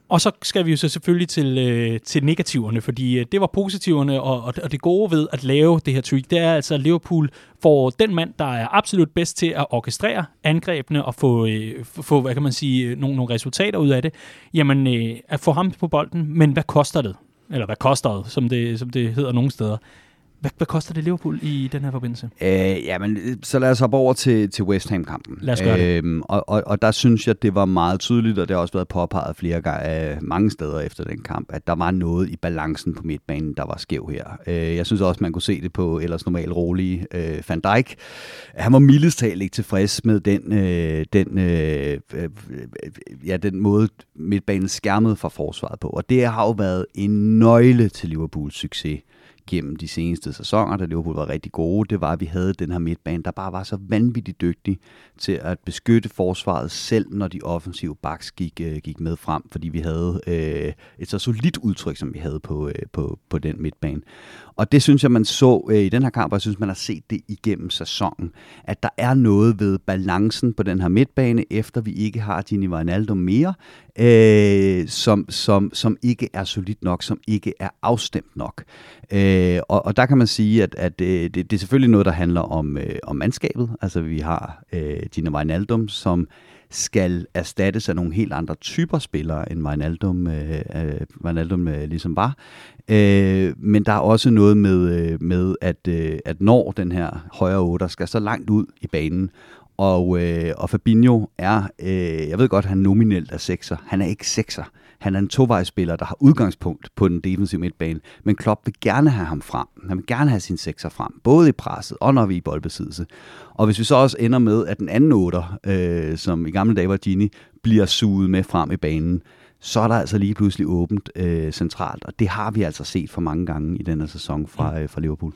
Og så skal vi jo så selvfølgelig til, øh, til negativerne, fordi øh, det var positiverne, og, og, og det gode ved at lave det her tweak, det er altså, at Liverpool får den mand, der er absolut bedst til at orkestrere angrebene og få, øh, få hvad kan man sige, nogle, nogle resultater ud af det, jamen øh, at få ham på bolden, men hvad koster det? Eller hvad koster det, som det, som det hedder nogle steder. Hvad, hvad koster det Liverpool i den her forbindelse? Øh, jamen, så lad os hoppe over til, til West Ham-kampen. Lad os gøre det. Øhm, og, og, og der synes jeg, det var meget tydeligt, og det har også været påpeget flere gange, øh, mange steder efter den kamp, at der var noget i balancen på midtbanen, der var skæv her. Øh, jeg synes også, man kunne se det på ellers normalt rolige øh, Van Dijk. Han var mildest talt ikke tilfreds med den, øh, den, øh, øh, ja, den måde, midtbanen skærmede fra forsvaret på. Og det har jo været en nøgle til Liverpools succes gennem de seneste sæsoner, da Liverpool var rigtig gode, det var, at vi havde den her midtbane, der bare var så vanvittigt dygtig til at beskytte forsvaret, selv når de offensive backs gik, øh, gik med frem, fordi vi havde øh, et så solidt udtryk, som vi havde på, øh, på, på den midtbane. Og det synes jeg, man så øh, i den her kamp, og jeg synes, man har set det igennem sæsonen, at der er noget ved balancen på den her midtbane, efter vi ikke har Gini Wijnaldum mere, øh, som, som, som ikke er solidt nok, som ikke er afstemt nok. Øh, og, og der kan man sige, at, at øh, det, det er selvfølgelig noget, der handler om, øh, om mandskabet. Altså vi har øh, Gini Wijnaldum, som skal erstattes af nogle helt andre typer spillere, end Wijnaldum, øh, øh, Wijnaldum øh, ligesom var. Øh, men der er også noget med, øh, med at, øh, at når den her højre 8 skal så langt ud i banen, og, øh, og Fabinho er, øh, jeg ved godt, han nominelt er sekser. Han er ikke sekser. Han er en tovejsspiller, der har udgangspunkt på den defensive midtbane, men Klopp vil gerne have ham frem. Han vil gerne have sin sekser frem, både i presset og når vi er i boldbesiddelse. Og hvis vi så også ender med, at den anden otter, øh, som i gamle dage var Gini, bliver suget med frem i banen, så er der altså lige pludselig åbent øh, centralt, og det har vi altså set for mange gange i denne sæson fra, øh, fra Liverpool.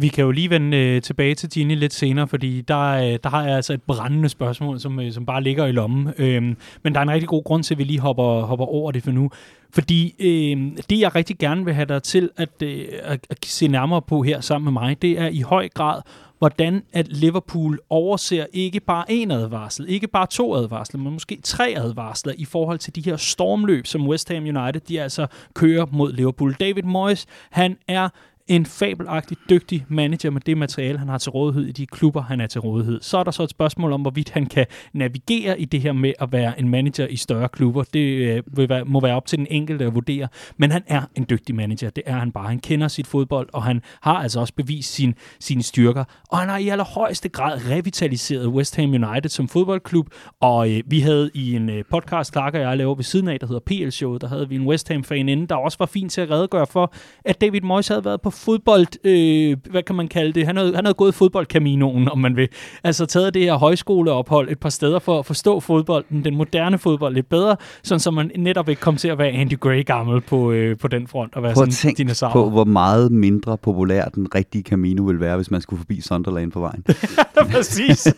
Vi kan jo lige vende øh, tilbage til Gini lidt senere, fordi der, øh, der har jeg altså et brændende spørgsmål, som, øh, som bare ligger i lommen. Øhm, men der er en rigtig god grund til, at vi lige hopper, hopper over det for nu. Fordi øh, det, jeg rigtig gerne vil have dig til at, øh, at, at se nærmere på her sammen med mig, det er i høj grad, hvordan at Liverpool overser ikke bare en advarsel, ikke bare to advarsler, men måske tre advarsler i forhold til de her stormløb, som West Ham United de altså kører mod Liverpool. David Moyes, han er en fabelagtig dygtig manager med det materiale, han har til rådighed i de klubber, han er til rådighed. Så er der så et spørgsmål om, hvorvidt han kan navigere i det her med at være en manager i større klubber. Det øh, vil være, må være op til den enkelte at vurdere. Men han er en dygtig manager. Det er han bare. Han kender sit fodbold, og han har altså også bevist sin, sine styrker. Og han har i allerhøjeste grad revitaliseret West Ham United som fodboldklub. Og øh, vi havde i en øh, podcast, Clark og jeg laver ved siden af, der hedder PL Show, der havde vi en West Ham-fan inde, der også var fint til at redegøre for, at David Moyes havde været på fodbold, øh, hvad kan man kalde det, han havde, han havde gået fodboldkaminoen, om man vil. Altså taget det her højskoleophold et par steder for at forstå fodbolden, den moderne fodbold lidt bedre, sådan så man netop ikke kom til at være Andy Gray gammel på, øh, på den front og være Prøv sådan dinosaur. på, hvor meget mindre populær den rigtige Camino ville være, hvis man skulle forbi Sunderland på vejen. Præcis.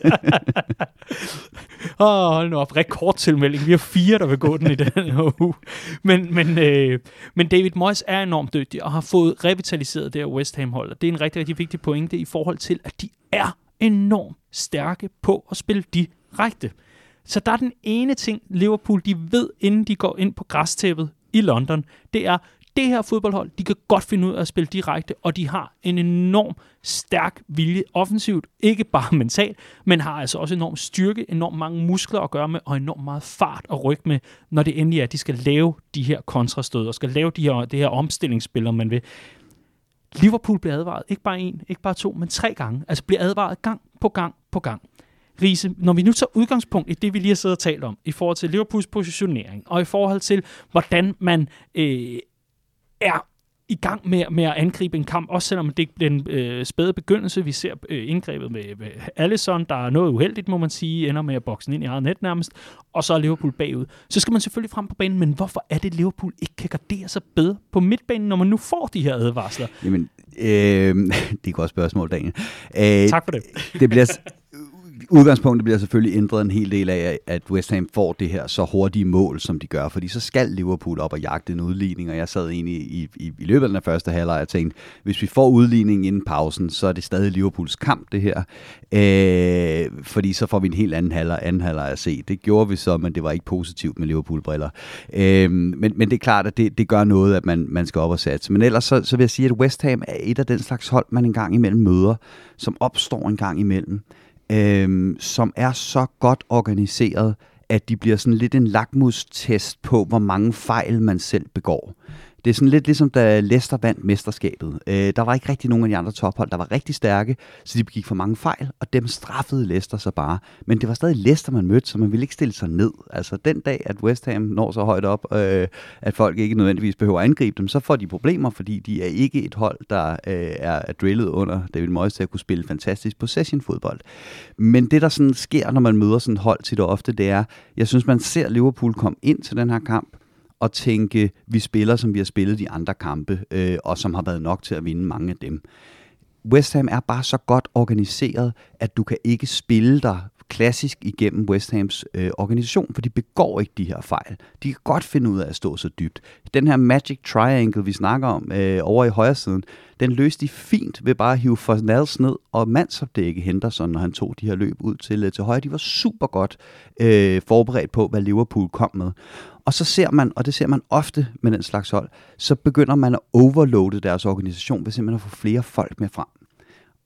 Åh, oh, hold nu op. Rekordtilmelding. Vi har fire, der vil gå den i den her uge. Men, men, øh, men David Moyes er enormt dygtig og har fået revitaliseret det her West Ham-hold. Og det er en rigtig, rigtig vigtig pointe i forhold til, at de er enormt stærke på at spille direkte. Så der er den ene ting, Liverpool de ved, inden de går ind på græstæppet i London, det er, det her fodboldhold, de kan godt finde ud af at spille direkte, og de har en enorm stærk vilje offensivt, ikke bare mentalt, men har altså også enorm styrke, enormt mange muskler at gøre med, og enormt meget fart at rykke med, når det endelig er, at de skal lave de her kontrastød, og skal lave de her, det her omstillingsspil, om man vil. Liverpool bliver advaret, ikke bare en, ikke bare to, men tre gange. Altså bliver advaret gang på gang på gang. Riese, når vi nu tager udgangspunkt i det, vi lige har siddet og talt om, i forhold til Liverpools positionering, og i forhold til, hvordan man øh, er i gang med, med at angribe en kamp, også selvom det er den øh, spæde begyndelse. Vi ser øh, indgrebet med, med Allison, der er noget uheldigt, må man sige, ender med at bokse ind i eget net nærmest, og så er Liverpool bagud. Så skal man selvfølgelig frem på banen, men hvorfor er det, Liverpool ikke kan gardere sig bedre på midtbanen, når man nu får de her advarsler? Jamen, øh, det er et godt spørgsmål, Daniel. Øh, Tak for det. det bliver, udgangspunktet bliver selvfølgelig ændret en hel del af, at West Ham får det her så hurtige mål, som de gør, fordi så skal Liverpool op og jagte en udligning, og jeg sad egentlig i, i, i løbet af den første halvleg og tænkte, hvis vi får udligningen inden pausen, så er det stadig Liverpools kamp, det her, øh, fordi så får vi en helt anden halvleg, anden halvleg at se. Det gjorde vi så, men det var ikke positivt med Liverpool-briller. Øh, men, men det er klart, at det, det gør noget, at man, man skal op og satse. Men ellers så, så vil jeg sige, at West Ham er et af den slags hold, man en gang imellem møder, som opstår en gang imellem øhm, som er så godt organiseret, at de bliver sådan lidt en lakmustest på, hvor mange fejl man selv begår. Det er sådan lidt ligesom, da Leicester vandt mesterskabet. Øh, der var ikke rigtig nogen af de andre tophold, der var rigtig stærke, så de begik for mange fejl, og dem straffede Leicester så bare. Men det var stadig Leicester, man mødte, så man ville ikke stille sig ned. Altså den dag, at West Ham når så højt op, øh, at folk ikke nødvendigvis behøver at angribe dem, så får de problemer, fordi de er ikke et hold, der øh, er, drillet under David Moyes til at kunne spille fantastisk possession-fodbold. Men det, der sådan sker, når man møder sådan et hold tit og ofte, det er, jeg synes, man ser Liverpool komme ind til den her kamp, at tænke, vi spiller, som vi har spillet de andre kampe, øh, og som har været nok til at vinde mange af dem. West Ham er bare så godt organiseret, at du kan ikke spille dig klassisk igennem West Hams øh, organisation, for de begår ikke de her fejl. De kan godt finde ud af at stå så dybt. Den her Magic Triangle, vi snakker om øh, over i højre siden, den løste de fint ved bare at hive Fornals ned og mandsopdække Henderson, når han tog de her løb ud til, øh, til højre. De var super godt øh, forberedt på, hvad Liverpool kom med. Og så ser man, og det ser man ofte med den slags hold, så begynder man at overloade deres organisation ved simpelthen at få flere folk med frem.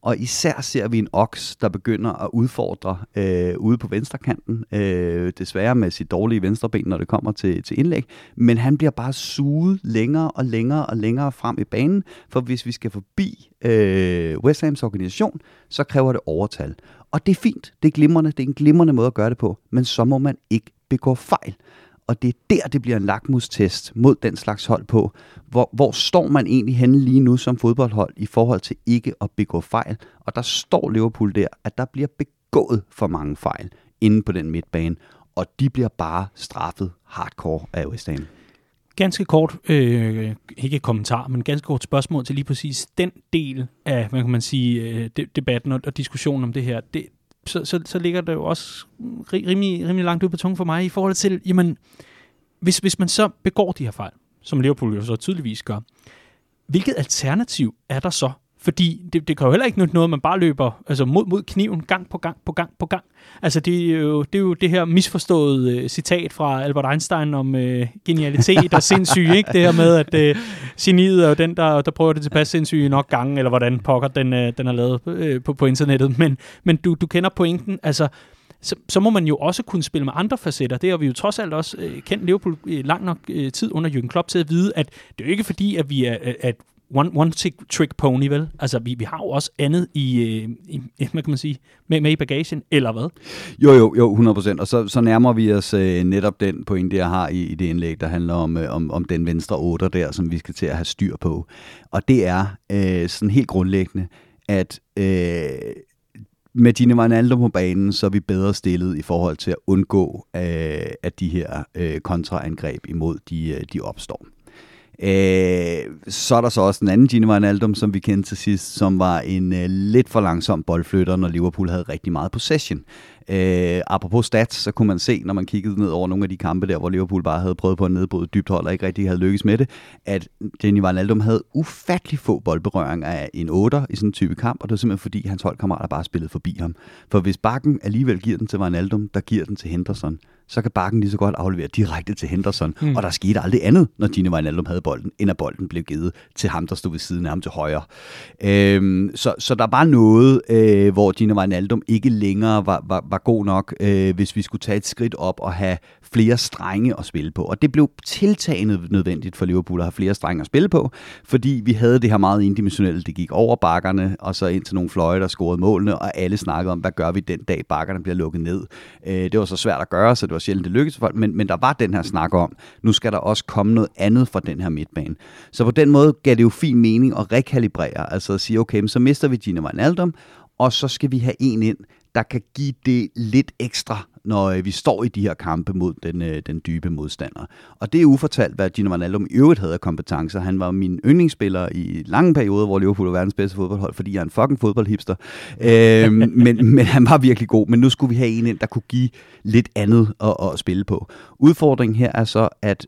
Og især ser vi en oks, der begynder at udfordre øh, ude på venstrekanten, øh, desværre med sit dårlige venstreben, når det kommer til, til indlæg. Men han bliver bare suget længere og længere og længere frem i banen, for hvis vi skal forbi øh, West Hams organisation, så kræver det overtal. Og det er fint, det er glimrende, det er en glimrende måde at gøre det på, men så må man ikke begå fejl og det er der, det bliver en lakmustest mod den slags hold på. Hvor, hvor står man egentlig henne lige nu som fodboldhold i forhold til ikke at begå fejl? Og der står Liverpool der, at der bliver begået for mange fejl inde på den midtbane, og de bliver bare straffet hardcore af West Ham. Ganske kort, øh, ikke kommentar, men ganske kort spørgsmål til lige præcis den del af, hvad kan man sige, øh, debatten og, og diskussionen om det her. Det, så, så, så ligger det jo også rimelig, rimelig langt ud på tungen for mig i forhold til, jamen, hvis, hvis man så begår de her fejl, som Liverpool jo så tydeligvis gør, hvilket alternativ er der så fordi det, det kan jo heller ikke noget, man bare løber altså mod, mod kniven gang på gang på gang på gang. Altså det er jo det, er jo det her misforståede uh, øh, citat fra Albert Einstein om uh, genialitet og sindssyg, ikke? Det her med, at uh, geniet er jo den, der, der prøver det tilpas sindssyge nok gange, eller hvordan pokker den, uh, den er lavet uh, på, på internettet. Men, men du, du kender pointen. Altså, så, så må man jo også kunne spille med andre facetter. Det har vi jo trods alt også øh, kendt Liverpool øh, lang nok øh, tid under Jürgen Klopp til at vide, at det er jo ikke fordi, at vi er, at one, one trick pony, vel? Altså, vi, vi har jo også andet i, øh, i hvad kan man sige, med, med i bagagen, eller hvad? Jo, jo, jo, 100%. Og så, så nærmer vi os øh, netop den pointe, jeg har i, i det indlæg, der handler om, øh, om, om den venstre 8 der, som vi skal til at have styr på. Og det er øh, sådan helt grundlæggende, at øh, med Gini Wijnaldum på banen, så er vi bedre stillet i forhold til at undgå, øh, at de her øh, kontraangreb imod de, øh, de opstår. Øh, så er der så også den anden Gini Wijnaldum, som vi kendte til sidst, som var en øh, lidt for langsom boldflytter, når Liverpool havde rigtig meget possession. Øh, apropos stats, så kunne man se, når man kiggede ned over nogle af de kampe der, hvor Liverpool bare havde prøvet på at nedbryde dybt hold og ikke rigtig havde lykkes med det, at Jenny Wijnaldum havde ufattelig få boldberøringer af en 8 i sådan en type kamp, og det var simpelthen fordi, hans holdkammerater bare spillede forbi ham. For hvis Bakken alligevel giver den til Wijnaldum, der giver den til Henderson, så kan Bakken lige så godt aflevere direkte til Henderson. Mm. Og der skete aldrig andet, når Gini Wijnaldum havde bolden, end at bolden blev givet til ham, der stod ved siden af ham til højre. Øhm, så, så der var noget, øh, hvor Gini Wijnaldum ikke længere var, var, var god nok, øh, hvis vi skulle tage et skridt op og have flere strenge at spille på. Og det blev tiltagende nødvendigt for Liverpool at have flere strenge at spille på, fordi vi havde det her meget indimensionelle, det gik over bakkerne, og så ind til nogle fløje, der scorede målene, og alle snakkede om, hvad gør vi den dag, bakkerne bliver lukket ned. Øh, det var så svært at gøre, så det var sjældent, det lykkedes for folk, men, men der var den her snak om, nu skal der også komme noget andet fra den her midtbane. Så på den måde gav det jo fin mening at rekalibrere, altså at sige, okay, så mister vi Gina Wijnaldum, og så skal vi have en ind, der kan give det lidt ekstra, når øh, vi står i de her kampe mod den, øh, den dybe modstander. Og det er ufortalt, hvad Gino Wijnaldum i øvrigt havde af kompetencer. Han var min yndlingsspiller i lange perioder, hvor Liverpool var verdens bedste fodboldhold, fordi jeg er en fucking fodboldhipster. øh, men, men han var virkelig god. Men nu skulle vi have en ind, der kunne give lidt andet at, at spille på. Udfordringen her er så, at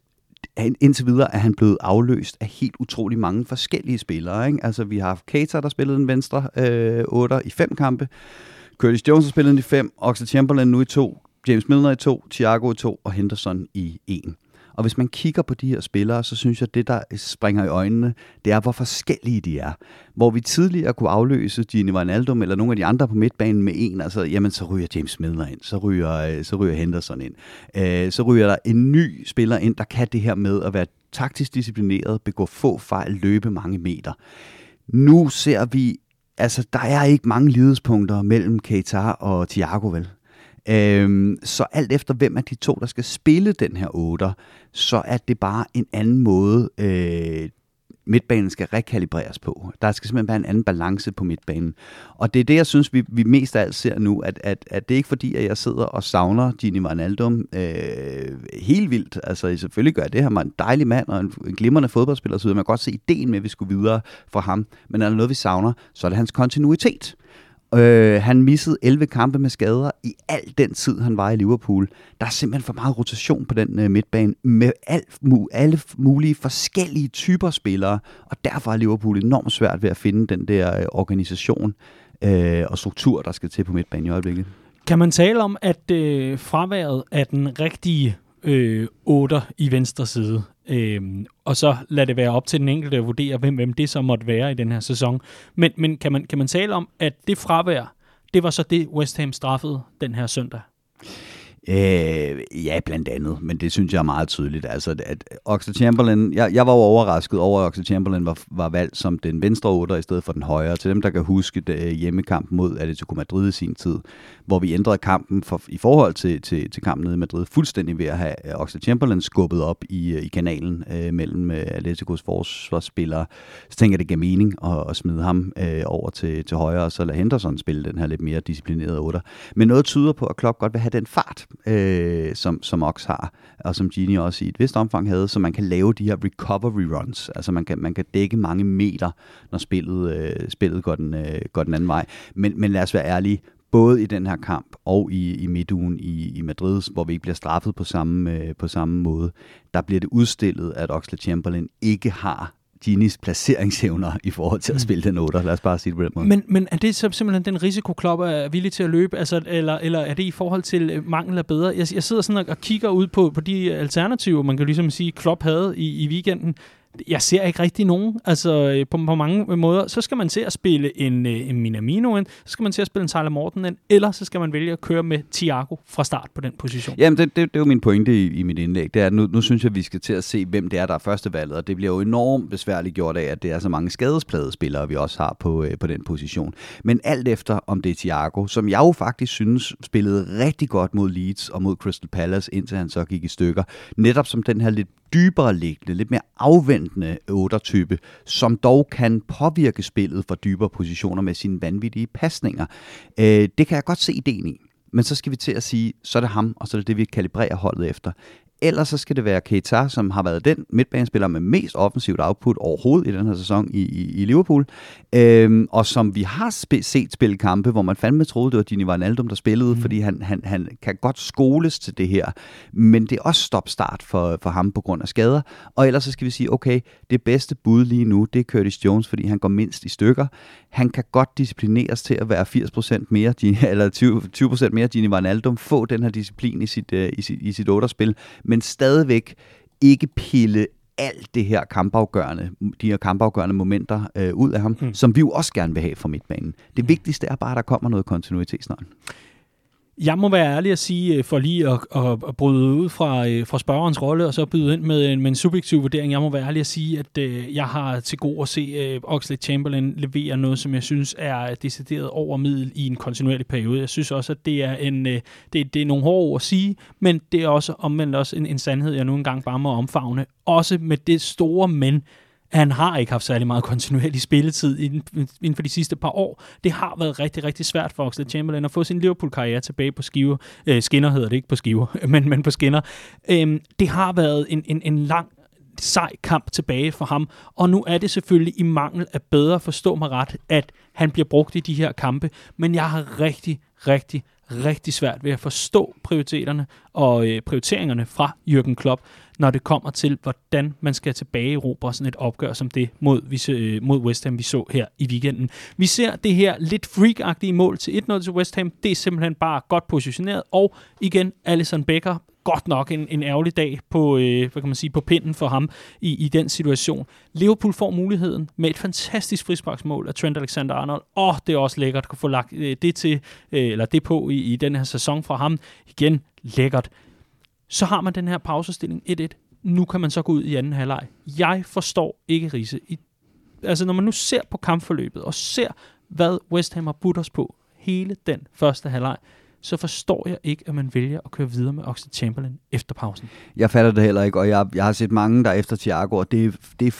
indtil videre er han blevet afløst af helt utrolig mange forskellige spillere. Ikke? Altså, vi har haft Keita, der spillede en venstre øh, 8 i fem kampe. Curtis Jones har spillet i fem, Oxlade Chamberlain nu i to, James Milner i to, Thiago i to og Henderson i en. Og hvis man kigger på de her spillere, så synes jeg, at det, der springer i øjnene, det er, hvor forskellige de er. Hvor vi tidligere kunne afløse Gini Wijnaldum eller nogle af de andre på midtbanen med en, altså, jamen, så ryger James Milner ind, så ryger, øh, så ryger Henderson ind. Øh, så ryger der en ny spiller ind, der kan det her med at være taktisk disciplineret, begå få fejl, løbe mange meter. Nu ser vi altså, der er ikke mange lidespunkter mellem Keita og Thiago, vel? Øhm, så alt efter hvem af de to, der skal spille den her 8, så er det bare en anden måde, øh, midtbanen skal rekalibreres på. Der skal simpelthen være en anden balance på midtbanen. Og det er det, jeg synes, vi, vi mest af alt ser nu, at, at, at det er ikke fordi, at jeg sidder og savner Gini Wijnaldum øh, helt vildt. Altså selvfølgelig gør jeg det. Han er en dejlig mand og en, en glimrende fodboldspiller, så man kan godt se ideen med, at vi skulle videre fra ham. Men er der noget, vi savner, så er det hans kontinuitet. Øh, Øh, han missede 11 kampe med skader i al den tid, han var i Liverpool. Der er simpelthen for meget rotation på den øh, midtbane med alt, mu, alle mulige forskellige typer spillere, og derfor er Liverpool enormt svært ved at finde den der øh, organisation øh, og struktur, der skal til på midtbanen i øjeblikket. Kan man tale om, at øh, fraværet af den rigtige øh, 8 i venstre side Øh, og så lad det være op til den enkelte at vurdere, hvem, hvem det så måtte være i den her sæson. Men, men kan, man, kan man tale om, at det fravær, det var så det, West Ham straffede den her søndag? Øh, ja, blandt andet, men det synes jeg er meget tydeligt. Altså, at Oxlade Chamberlain, jeg, jeg var jo overrasket over, at Oxlade Chamberlain var, var valgt som den venstre otter i stedet for den højre. Til dem, der kan huske det, øh, hjemmekampen mod Atletico Madrid i sin tid, hvor vi ændrede kampen for, i forhold til, til, til kampen nede i Madrid, fuldstændig ved at have øh, Oxlade Chamberlain skubbet op i, øh, i kanalen øh, mellem øh, Atleticos forsvarsspillere. Så tænker jeg, det giver mening at, at smide ham øh, over til, til højre, og så lade Henderson spille den her lidt mere disciplinerede otter. Men noget tyder på, at Klopp godt vil have den fart, øh, som, som Ox har, og som Genie også i et vist omfang havde, så man kan lave de her recovery runs. Altså man kan, man kan dække mange meter, når spillet, øh, spillet går, den, øh, går den anden vej. Men, men lad os være ærlige, både i den her kamp og i, i midtugen i, i Madrid, hvor vi ikke bliver straffet på samme, øh, på samme måde, der bliver det udstillet, at Oxlade Chamberlain ikke har Ginis placeringsevner i forhold til at mm. spille den 8. Lad os bare sige det på den måde. Men, men er det så simpelthen den risiko, Klopp er villig til at løbe, altså, eller, eller er det i forhold til øh, mangel af bedre? Jeg, jeg sidder sådan og, og kigger ud på, på de alternativer, man kan ligesom sige, Klopp havde i, i weekenden jeg ser ikke rigtig nogen. Altså, øh, på, på mange måder, så skal man til at spille en, øh, en Minamino ind, så skal man til at spille en Tyler Morton ind, eller så skal man vælge at køre med Thiago fra start på den position. Jamen, det, det, det er jo min pointe i, i mit indlæg. Det er, nu, nu synes jeg, vi skal til at se, hvem det er, der er førstevalget, og det bliver jo enormt besværligt gjort af, at det er så mange skadesplade spillere, vi også har på, øh, på den position. Men alt efter, om det er Thiago, som jeg jo faktisk synes spillede rigtig godt mod Leeds og mod Crystal Palace, indtil han så gik i stykker. Netop som den her lidt dybere liggende, lidt mere afventende 8-type, som dog kan påvirke spillet fra dybere positioner med sine vanvittige pasninger. Øh, det kan jeg godt se ideen i. Men så skal vi til at sige, så er det ham, og så er det det, vi kalibrerer holdet efter. Ellers så skal det være Keita, som har været den midtbanespiller med mest offensivt output overhovedet i den her sæson i, i, i Liverpool. Øhm, og som vi har sp- set spille kampe, hvor man fandme troede, det var Dini Wijnaldum, der spillede, mm. fordi han, han, han kan godt skoles til det her. Men det er også stop-start for, for ham på grund af skader. Og ellers så skal vi sige, okay, det bedste bud lige nu, det er Curtis Jones, fordi han går mindst i stykker. Han kan godt disciplineres til at være 80% mere, eller 20, 20% mere Dini Wijnaldum, få den her disciplin i sit, uh, i sit, i sit 8-spil men stadigvæk ikke pille alt det her kampafgørende, de her kampafgørende momenter øh, ud af ham, mm. som vi jo også gerne vil have fra midtbanen. Det mm. vigtigste er bare, at der kommer noget kontinuitet snart. Jeg må være ærlig at sige, øh, for lige at, at, at bryde ud fra, øh, fra spørgerens rolle, og så byde ind med en, med en subjektiv vurdering, jeg må være ærlig at sige, at jeg har til god at se uh, Oxley Chamberlain levere noget, som jeg synes er decideret over middel i en kontinuerlig periode. Jeg synes også, at det er, en, det, det er nogle hårde ord at sige, men det er også omvendt også en, en sandhed, jeg nu engang bare må omfavne. Også med det store men, han har ikke haft særlig meget kontinuerlig spilletid inden for de sidste par år. Det har været rigtig, rigtig svært for Oxlade Chamberlain at få sin Liverpool-karriere tilbage på skiver. Øh, skinner hedder det ikke på skiver, men, men på skinner. Øhm, det har været en, en, en lang sej kamp tilbage for ham, og nu er det selvfølgelig i mangel af bedre forstå mig ret, at han bliver brugt i de her kampe, men jeg har rigtig, rigtig, rigtig svært ved at forstå prioriteterne og øh, prioriteringerne fra Jürgen Klopp når det kommer til, hvordan man skal tilbage i sådan et opgør som det mod, vi, øh, mod West Ham, vi så her i weekenden. Vi ser det her lidt freak mål til 1-0 til West Ham. Det er simpelthen bare godt positioneret. Og igen, Allison Becker godt nok en, en ærgerlig dag på, øh, hvad kan man sige, på pinden for ham i, i den situation. Liverpool får muligheden med et fantastisk frisparksmål af Trent Alexander-Arnold, og oh, det er også lækkert at kunne få lagt øh, det, til, øh, eller det på i, i den her sæson fra ham. Igen, lækkert. Så har man den her pausestilling 1-1. Nu kan man så gå ud i anden halvleg. Jeg forstår ikke Riese. I, altså når man nu ser på kampforløbet, og ser, hvad West Ham har budt os på hele den første halvleg, så forstår jeg ikke, at man vælger at køre videre med Oxlade Chamberlain efter pausen. Jeg fatter det heller ikke, og jeg, jeg har set mange, der efter Thiago, og det, det er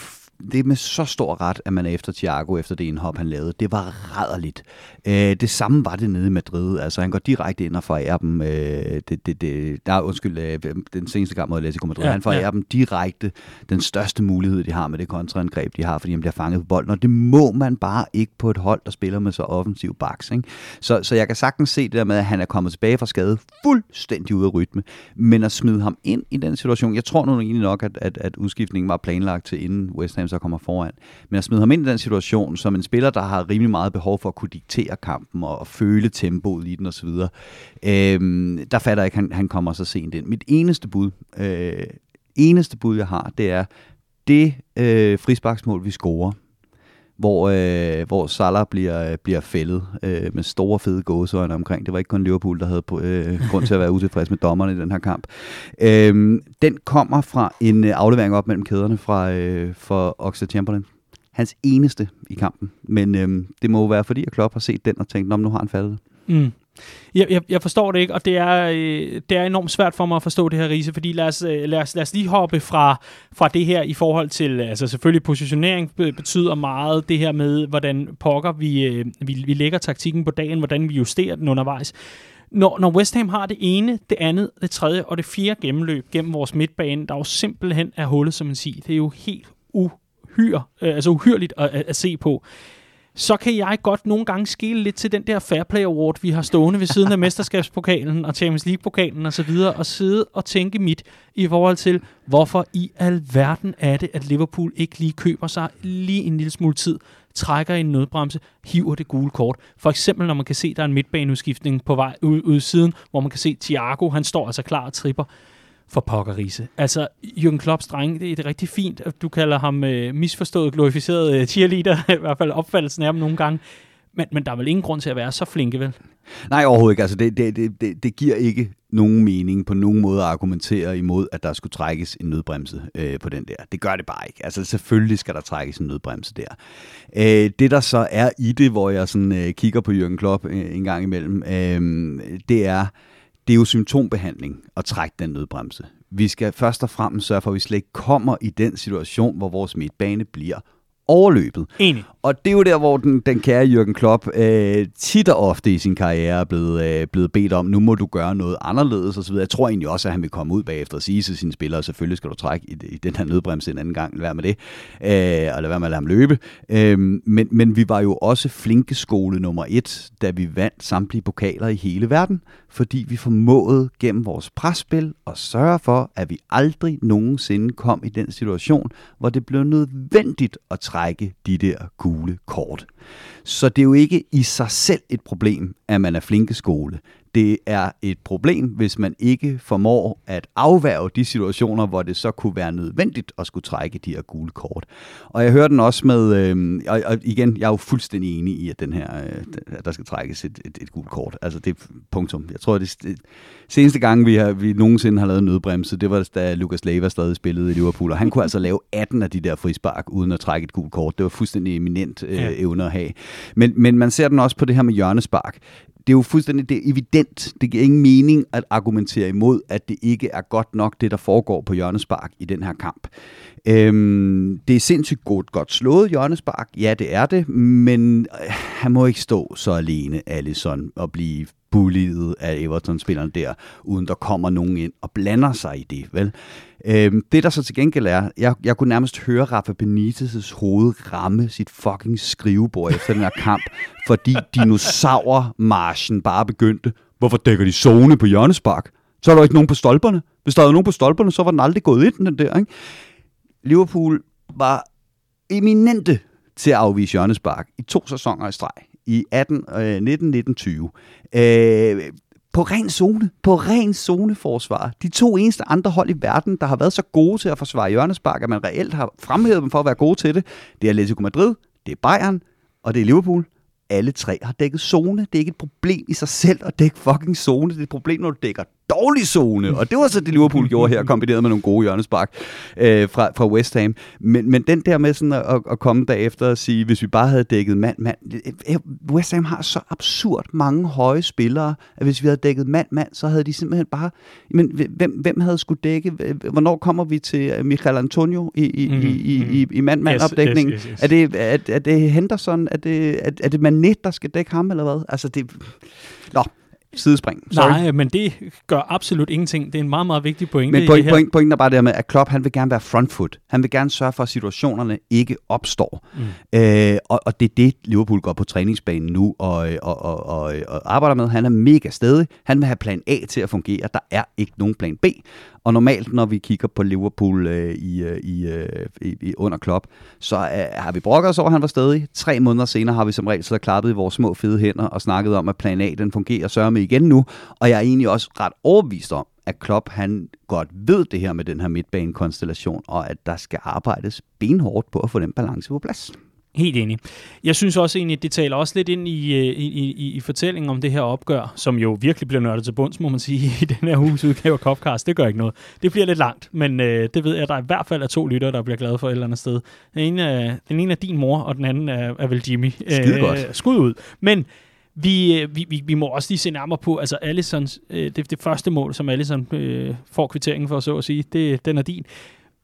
det er med så stor ret, at man er efter Thiago, efter det indhop, han lavede. Det var rædderligt. Øh, det samme var det nede i Madrid. Altså, han går direkte ind og forærer dem. Øh, det, det, det, der, undskyld, øh, den seneste kamp mod Atletico Madrid. Ja, han forærer ja. dem direkte den største mulighed, de har med det kontraangreb, de har, fordi han bliver fanget på bolden. Og det må man bare ikke på et hold, der spiller med så offensiv baks. Ikke? Så, så jeg kan sagtens se det der med, at han er kommet tilbage fra skade fuldstændig ude af rytme. Men at smide ham ind i den situation, jeg tror nu egentlig nok, at, at, at udskiftningen var planlagt til inden West Ham så kommer foran. Men at smide ham ind i den situation, som en spiller, der har rimelig meget behov for at kunne diktere kampen og, og føle tempoet i den osv., øh, der fatter jeg ikke, at han, han kommer så sent ind. Mit eneste bud, øh, eneste bud, jeg har, det er, det øh, frisparksmål, vi scorer, hvor, øh, hvor Salah bliver, øh, bliver fældet øh, med store fede gåseøjne omkring. Det var ikke kun Liverpool, der havde på, øh, grund til at være utilfreds med dommerne i den her kamp. Øh, den kommer fra en øh, aflevering op mellem kæderne fra øh, for Oxlade Chamberlain. Hans eneste i kampen. Men øh, det må jo være fordi, at Klopp har set den og tænkt, nu har han faldet. Mm. Jeg, jeg, jeg forstår det ikke, og det er, øh, det er enormt svært for mig at forstå det her, Riese, fordi lad os, øh, lad os, lad os lige hoppe fra, fra det her i forhold til, øh, altså selvfølgelig positionering betyder meget, det her med, hvordan pokker vi, øh, vi, vi lægger taktikken på dagen, hvordan vi justerer den undervejs. Når, når West Ham har det ene, det andet, det tredje og det fjerde gennemløb gennem vores midtbane, der jo simpelthen er hullet, som man siger, det er jo helt uhyre, øh, altså uhyrligt at, at, at se på så kan jeg godt nogle gange skille lidt til den der Fair Play Award, vi har stående ved siden af mesterskabspokalen og Champions League-pokalen og så videre, og sidde og tænke mit i forhold til, hvorfor i alverden er det, at Liverpool ikke lige køber sig lige en lille smule tid, trækker i en nødbremse, hiver det gule kort. For eksempel, når man kan se, der er en midtbaneudskiftning på vej ud, ud siden, hvor man kan se Thiago, han står altså klar og tripper for pokkerise. Altså, Jürgen Klopps dreng, det er det rigtig fint, at du kalder ham øh, misforstået, glorificeret øh, cheerleader, i hvert fald opfattelsen af ham nogle gange. Men, men der er vel ingen grund til at være så flinke, vel? Nej, overhovedet ikke. Altså, det, det, det, det, det giver ikke nogen mening på nogen måde at argumentere imod, at der skulle trækkes en nødbremse øh, på den der. Det gør det bare ikke. Altså, selvfølgelig skal der trækkes en nødbremse der. Øh, det, der så er i det, hvor jeg sådan øh, kigger på Jürgen Klopp øh, en gang imellem, øh, det er, det er jo symptombehandling at trække den nødbremse. Vi skal først og fremmest sørge for, at vi slet ikke kommer i den situation, hvor vores midtbane bliver overløbet. Enig. Og det er jo der, hvor den, den kære Jürgen Klopp øh, tit og ofte i sin karriere er blevet, øh, blevet bedt om, nu må du gøre noget anderledes osv. Jeg tror egentlig også, at han vil komme ud bagefter og sige til sine spillere, selvfølgelig skal du trække i, i den her nødbremse en anden gang, lad være med det, øh, og lad være med at lade ham løbe. Øh, men, men vi var jo også flinke skole nummer et, da vi vandt samtlige pokaler i hele verden, fordi vi formåede gennem vores presspil at sørge for, at vi aldrig nogensinde kom i den situation, hvor det blev nødvendigt at trække de der gule kort. Så det er jo ikke i sig selv et problem, at man er flinke skole. Det er et problem, hvis man ikke formår at afværge de situationer, hvor det så kunne være nødvendigt at skulle trække de her gule kort. Og jeg hører den også med, øh, og, og igen, jeg er jo fuldstændig enig i, at den her, øh, der skal trækkes et, et, et gult kort. Altså det punktum. Jeg tror, det, det seneste gang, vi, har, vi nogensinde har lavet nødbremse, det var da Lukas Leiva stadig spillede i Liverpool, og han kunne altså lave 18 af de der frispark, uden at trække et gult kort. Det var fuldstændig eminent øh, ja. evne at have. Men, men man ser den også på det her med hjørnespark det er jo fuldstændig det er evident. Det giver ingen mening at argumentere imod, at det ikke er godt nok, det der foregår på hjørnespark i den her kamp. Øhm, det er sindssygt godt, godt slået hjørnespark. Ja, det er det, men øh, han må ikke stå så alene, Allison, og blive bulliet af Everton-spillerne der, uden der kommer nogen ind og blander sig i det, vel? Øhm, det der så til gengæld er, jeg, jeg kunne nærmest høre Rafa Benitez' hoved ramme sit fucking skrivebord efter den her kamp, fordi dinosaurmarchen bare begyndte. Hvorfor dækker de zone på hjørnespark? Så er der ikke nogen på stolperne. Hvis der var nogen på stolperne, så var den aldrig gået ind, den der, ikke? Liverpool var eminente til at afvise hjørnespark i to sæsoner i streg. I 18, øh, 19, 19, 20. Øh, på ren zone, på ren zoneforsvar. De to eneste andre hold i verden, der har været så gode til at forsvare hjørnespark, at man reelt har fremhævet dem for at være gode til det, det er Atletico Madrid, det er Bayern, og det er Liverpool. Alle tre har dækket zone. Det er ikke et problem i sig selv at dække fucking zone. Det er et problem, når du dækker dårlig zone, og det var så det Liverpool gjorde her, kombineret med nogle gode hjørnespark øh, fra, fra West Ham. Men, men den der med sådan at, at komme derefter og sige, hvis vi bare havde dækket mand, mand. Øh, West Ham har så absurd mange høje spillere, at hvis vi havde dækket mand, mand, så havde de simpelthen bare... Men hvem, hvem havde skulle dække? Hvornår kommer vi til Michael Antonio i, i, mm-hmm. i, i, i mand-mand-opdækningen? Yes, yes, yes, yes. Er, det, er, er det Henderson? Er det, er, er det Manet, der skal dække ham, eller hvad? Altså, det... Nå, sidespring. Sorry. Nej, men det gør absolut ingenting. Det er en meget, meget vigtig pointe Men point, point, pointen er bare det med, at Klopp han vil gerne være front foot. Han vil gerne sørge for, at situationerne ikke opstår. Mm. Øh, og, og det er det, Liverpool går på træningsbanen nu og, og, og, og, og arbejder med. Han er mega stedig. Han vil have plan A til at fungere. Der er ikke nogen plan B. Og normalt, når vi kigger på Liverpool øh, i, øh, i, øh, i, under Klopp, så øh, har vi brokket os over, at han var stadig. Tre måneder senere har vi som regel så klappet i vores små fede hænder og snakket om, at plan A den fungerer sørme igen nu. Og jeg er egentlig også ret overbevist om, at Klopp han godt ved det her med den her midtbanekonstellation, og at der skal arbejdes benhårdt på at få den balance på plads. Helt enig. Jeg synes også egentlig, at det taler også lidt ind i, øh, i, i, i fortællingen om det her opgør, som jo virkelig bliver nørdet til bunds, må man sige, i den her uges udgave af Copcast. Det gør ikke noget. Det bliver lidt langt, men øh, det ved jeg, at der i hvert fald er to lyttere, der bliver glade for et eller andet sted. Den ene er, den ene er din mor, og den anden er, er vel Jimmy. Skide godt. Øh, skud ud. Men vi, øh, vi, vi, vi må også lige se nærmere på, altså Allisons, øh, det, det første mål, som Allison øh, får kvitteringen for, så at sige, det, den er din.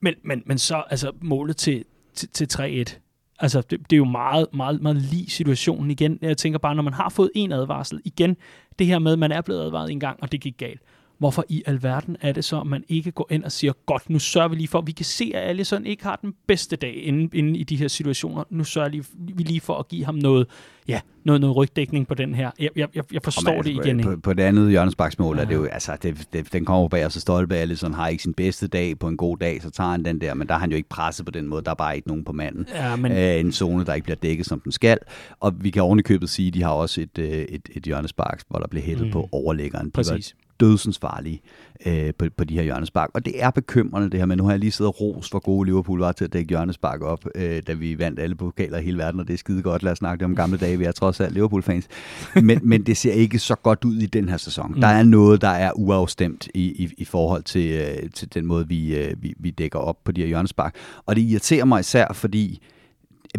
Men, men, men så altså målet til, til, til 3-1, Altså, det, det er jo meget, meget, meget lige situationen igen. Jeg tænker bare, når man har fået en advarsel, igen, det her med, at man er blevet advaret en gang, og det gik galt. Hvorfor i alverden er det så, at man ikke går ind og siger, godt, nu sørger vi lige for, vi kan se, at Allison ikke har den bedste dag inde, inde i de her situationer. Nu sørger vi lige for at give ham noget, ja, noget, noget rygdækning på den her. Jeg, jeg, jeg forstår man, det igen. På, på det andet hjørnesbaksmål ja. er det jo, altså, det, det, den kommer bag, og så stolpe Allison har ikke sin bedste dag på en god dag, så tager han den der, men der har han jo ikke presset på den måde, der er bare ikke nogen på manden. Ja, men... Æ, en zone, der ikke bliver dækket, som den skal. Og vi kan ovenikøbet sige, at de har også et, øh, et, et hjørnespark, hvor der bliver hættet mm. på overlæggeren. De Præcis. Var, dødsens farlige øh, på, på de her hjørnespark. Og det er bekymrende det her, men nu har jeg lige siddet og ros, hvor gode Liverpool var til at dække hjørnespark op, øh, da vi vandt alle pokaler i hele verden, og det er skide godt. Lad os snakke om gamle dage, vi er trods alt Liverpool-fans. Men, men det ser ikke så godt ud i den her sæson. Mm. Der er noget, der er uafstemt i, i, i forhold til, øh, til den måde, vi, øh, vi, vi dækker op på de her hjørnespark. Og det irriterer mig især, fordi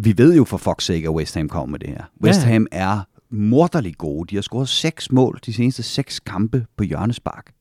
vi ved jo for fuck's sake, at West Ham kommer med det her. West Ham er morderligt gode. De har scoret seks mål de seneste seks kampe på hjørnespark.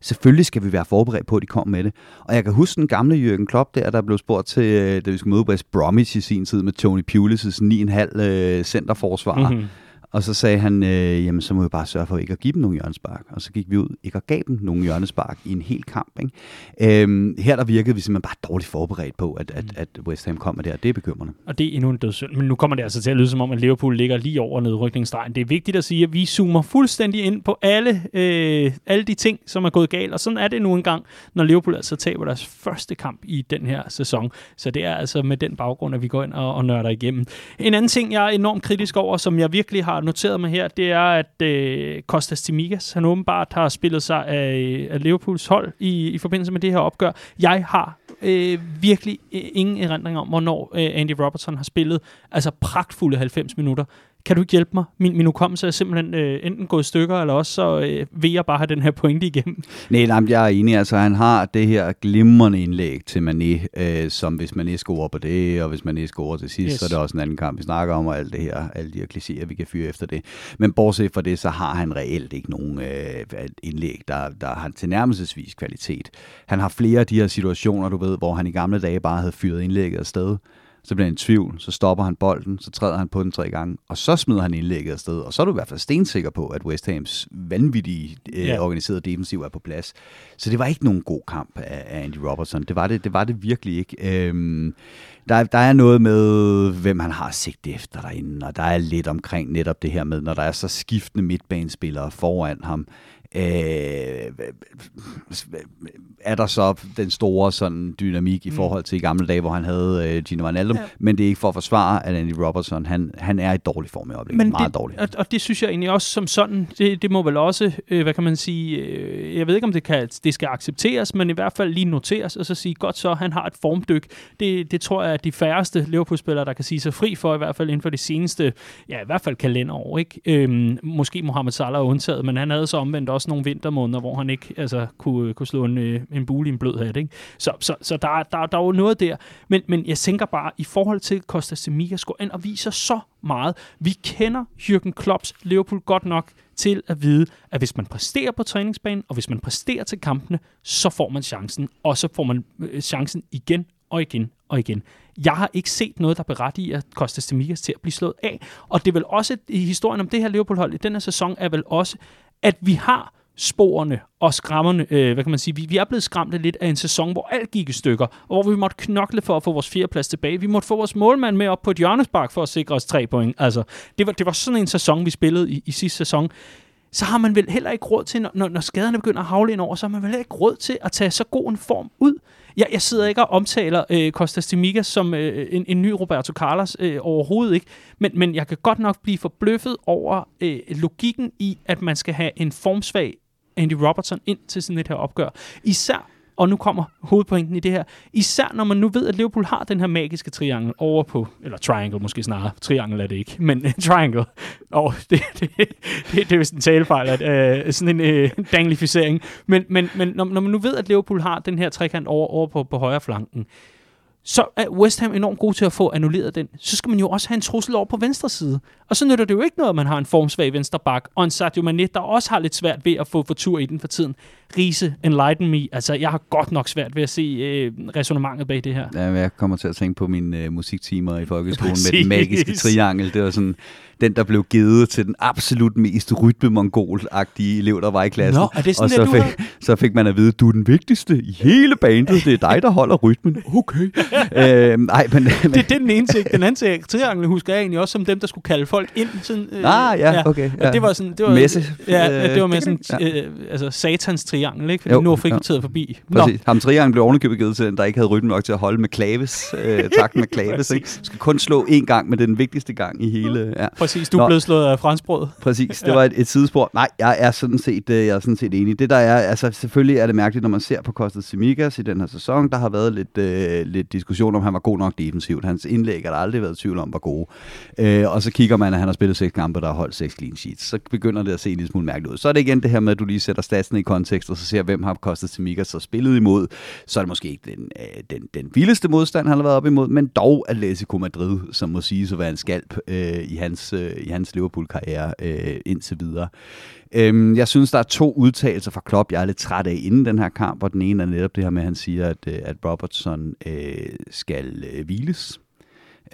Selvfølgelig skal vi være forberedt på, at de kommer med det. Og jeg kan huske den gamle Jürgen Klopp der, der blev spurgt til, øh, da vi skulle møde West Bromwich i sin tid med Tony Pulis' 9,5 centerforsvarer. Øh, centerforsvar. Mm-hmm og så sagde han, øh, jamen så må vi bare sørge for ikke at give dem nogle hjørnespark. Og så gik vi ud, ikke at gav dem nogle hjørnespark i en hel kamp. Ikke? Øhm, her der virkede vi simpelthen bare dårligt forberedt på, at, at, at West Ham kom med. Det er bekymrende. Og det er endnu en dødssynd. Men nu kommer det altså til at lyde som om, at Liverpool ligger lige over nedrykningsstregen. Det er vigtigt at sige, at vi zoomer fuldstændig ind på alle, øh, alle de ting, som er gået galt. Og sådan er det nu engang, når Liverpool altså taber deres første kamp i den her sæson. Så det er altså med den baggrund, at vi går ind og, og nørder igennem. En anden ting, jeg er enormt kritisk over, som jeg virkelig har noteret mig her, det er, at øh, Kostas Timigas, han åbenbart har spillet sig af, af Liverpools hold i, i forbindelse med det her opgør. Jeg har øh, virkelig øh, ingen erindring om, hvornår øh, Andy Robertson har spillet altså pragtfulde 90 minutter kan du ikke hjælpe mig? Min, min hukommelse er simpelthen øh, enten gået i stykker, eller også så øh, vil jeg bare have den her pointe igennem. Nej, nej, jeg er enig. Altså, han har det her glimrende indlæg til Mané, øh, som hvis Mané scorer på det, og hvis Mané scorer til sidst, yes. så er det også en anden kamp, vi snakker om, og alt det her, alle de her klichéer, vi kan fyre efter det. Men bortset fra det, så har han reelt ikke nogen øh, indlæg, der, der har tilnærmelsesvis kvalitet. Han har flere af de her situationer, du ved, hvor han i gamle dage bare havde fyret indlægget afsted, så bliver han i tvivl, så stopper han bolden, så træder han på den tre gange, og så smider han indlægget afsted, og så er du i hvert fald stensikker på, at West Hams vanvittige øh, yeah. organiserede defensiv er på plads. Så det var ikke nogen god kamp af, af Andy Robertson. Det var det, det var det virkelig ikke. Øhm, der, der er noget med, hvem han har sigt efter derinde, og der er lidt omkring netop det her med, når der er så skiftende midtbanespillere foran ham, øh, er der så den store sådan dynamik i mm. forhold til i gamle dage, hvor han havde øh, Gino Wijnaldum, ja. men det er ikke for at forsvare, at Andy Robertson, han, han er i dårlig form i øjeblikket, men meget det, dårlig. Og, og det synes jeg egentlig også som sådan, det, det må vel også, øh, hvad kan man sige, øh, jeg ved ikke om det, kan, det skal accepteres, men i hvert fald lige noteres, og så sige, godt så, han har et formdyk. Det, det tror jeg, at de færreste Liverpool-spillere, der kan sige sig fri for, i hvert fald inden for de seneste, ja i hvert fald kalenderår, ikke? Øhm, måske Mohamed Salah er undtaget, men han havde så omvendt også nogle vintermåneder, hvor han ikke altså, kunne, kunne slå en, øh, en bule i en blød hat. Ikke? Så, så, så der, der, der er jo noget der. Men, men jeg tænker bare, i forhold til Costa Semigas går ind og viser så meget. Vi kender Jürgen Klopps Liverpool godt nok til at vide, at hvis man præsterer på træningsbanen, og hvis man præsterer til kampene, så får man chancen, og så får man øh, chancen igen og igen og igen. Jeg har ikke set noget, der berettiger Kostas Semigas til at blive slået af. Og det er vel også i historien om det her Liverpool-hold i den her sæson, er vel også, at vi har sporene og skræmmerne, øh, hvad kan man sige, vi, vi er blevet skræmt lidt af en sæson, hvor alt gik i stykker, og hvor vi måtte knokle for at få vores fjerdeplads tilbage. Vi måtte få vores målmand med op på et hjørnespark for at sikre os tre point. Altså, det var, det var sådan en sæson, vi spillede i, i sidste sæson. Så har man vel heller ikke råd til, når, når skaderne begynder at havle ind over, så har man vel ikke råd til at tage så god en form ud. Jeg, jeg sidder ikke og omtaler øh, Kostas Stimiga som øh, en, en ny Roberto Carlos øh, overhovedet ikke, men, men jeg kan godt nok blive forbløffet over øh, logikken i, at man skal have en formsvag Andy Robertson ind til sådan et her opgør. Især og nu kommer hovedpointen i det her. Især når man nu ved, at Liverpool har den her magiske triangel over på, eller triangle måske snarere, triangel er det ikke, men triangle. Og det, det, det, det er vist en talefejl, at, uh, sådan en uh, danglificering. Men, men, men når, når man nu ved, at Liverpool har den her trekant over, over på, på højre flanken, så er West Ham enormt god til at få annulleret den. Så skal man jo også have en trussel over på venstre side. Og så nytter det jo ikke noget, at man har en formsvag venstre bak, og en Sadio Mane, der også har lidt svært ved at få for tur i den for tiden. Riese, enlighten me. Altså, jeg har godt nok svært ved at se øh, resonemanget bag det her. Ja, jeg kommer til at tænke på mine øh, musiktimer i folkeskolen med den magiske triangel. Det var sådan, den, der blev givet til den absolut mest rytme-mongol-agtige elev, der var i klassen. Nå, er det sådan, og så, fik, så fik man at vide, du er den vigtigste i hele bandet. Det er dig, der holder rytmen. Okay. øh, nej, men, men, Det, det er den ene ting. Den anden ting, trianglen husker jeg egentlig også som dem, der skulle kalde folk ind. Sådan, øh, Ah, ja, okay, Og ja. det var sådan... Det var, Messe. Ja, Øh, det var med sådan... ja. Øh, altså, satans triangel, ikke? Fordi Jo, nu er ja. frikvarteret forbi. Nå, Præcis. Ham trianglen blev ovenikøbet givet til den, der ikke havde rytme nok til at holde med klaves. Øh, takt med klaves. ikke? Skal kun slå én gang, men det er den vigtigste gang i hele... Ja. præcis. Du er Nå. blevet slået af franskbrød. Præcis, det var et, et sidespor. Nej, jeg er sådan set, øh, jeg er sådan set enig. Det der er, altså selvfølgelig er det mærkeligt, når man ser på Kostas Simikas i den her sæson, der har været lidt, øh, lidt diskussion om, han var god nok defensivt. Hans indlæg har der aldrig været tvivl om, var gode. Øh, og så kigger man, at han har spillet seks kampe, der har holdt seks clean sheets. Så begynder det at se en lille smule mærkeligt ud. Så er det igen det her med, at du lige sætter statsene i kontekst, og så ser, hvem har Kostas Simikas så spillet imod. Så er det måske ikke den, øh, den, den vildeste modstand, han har været op imod, men dog Atletico Madrid, som må sige at være en skalp øh, i hans, øh, Øh, i hans Liverpool-karriere øh, indtil videre. Øhm, jeg synes, der er to udtalelser fra Klopp, jeg er lidt træt af inden den her kamp, og den ene er netop det her med, at han siger, at, øh, at Robertson øh, skal øh, hviles.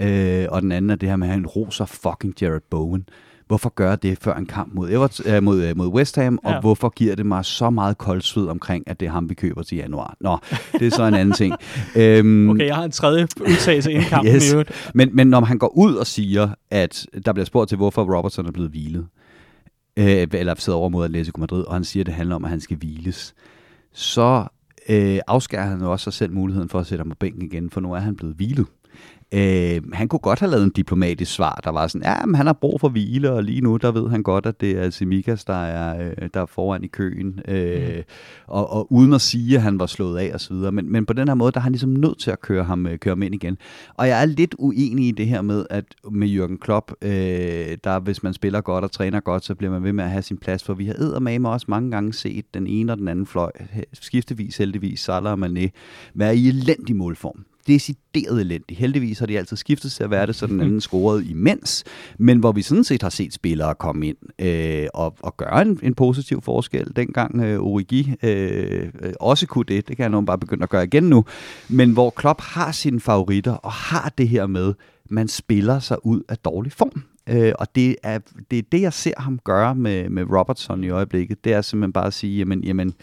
Øh, og den anden er det her med, at han roser fucking Jared Bowen. Hvorfor gør det før en kamp mod, Everton, øh, mod, øh, mod West Ham, og Ja. hvorfor giver det mig så meget koldsved omkring, at det er ham, vi køber til januar? Nå, det er så en anden ting. Øhm, Okay, jeg har en tredje udtalelse inden kampen Yes. i øvrigt. men, men når han går ud og siger, at der bliver spurgt til, hvorfor Robertson er blevet hvilet, øh, eller sidder over mod Atletico Madrid, og han siger, at det handler om, at han skal hviles, så øh, afskærer han jo også sig selv muligheden for at sætte ham på bænken igen, for nu er han blevet hvilet. Øh, han kunne godt have lavet en diplomatisk svar, der var sådan, ja, men han har brug for hvile, og lige nu, der ved han godt, at det er Simikas, der er, øh, der er foran i køen, øh, mm. og, og uden at sige, at han var slået af og så videre. Men, men på den her måde, der er han ligesom nødt til at køre ham, øh, køre ham ind igen. Og jeg er lidt uenig i det her med, at med Jürgen Klopp, øh, der hvis man spiller godt og træner godt, så bliver man ved med at have sin plads, for vi har eddermame også mange gange set den ene og den anden fløj, skiftevis heldigvis, Salah og Mané, være i elendig målform decideret elendig. Heldigvis har de altid skiftet til at være det, så den anden scorede imens, men hvor vi sådan set har set spillere komme ind øh, og, og gøre en, en positiv forskel. Dengang øh, Origi øh, også kunne det, det kan han nu bare begynde at gøre igen nu, men hvor Klopp har sine favoritter og har det her med, man spiller sig ud af dårlig form. Øh, og det er, det er det, jeg ser ham gøre med, med Robertson i øjeblikket. Det er simpelthen bare at sige, jamen, jamen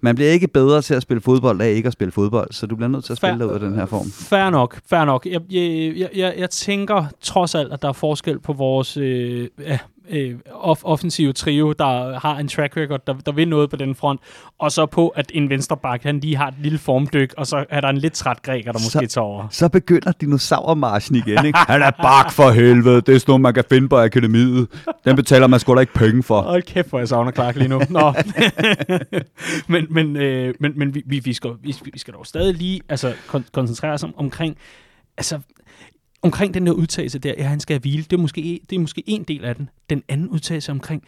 man bliver ikke bedre til at spille fodbold af ikke at spille fodbold, så du bliver nødt til at spille dig ud af den her form. Fair nok, fair nok. Jeg, jeg, jeg, jeg, jeg tænker trods alt, at der er forskel på vores øh, ja, øh, off- offensive trio, der har en track record, der, der vil noget på den front, og så på, at en venstreback, han lige har et lille formdyk, og så er der en lidt træt græker, der Så- måske tager over. Så begynder dinosaurmarchen igen, ikke? Han er bak for helvede, det er sådan noget, man kan finde på akademiet. Den betaler man sgu da ikke penge for. Hold kæft, hvor jeg savner Clark lige nu. Nå. men men, øh, men, men vi, vi, vi, skal, vi, vi skal dog stadig lige altså, kon- koncentrere os om, omkring, altså, omkring den der udtalelse der, ja, han skal hvile. Det er måske, det er måske en del af den. Den anden udtalelse omkring,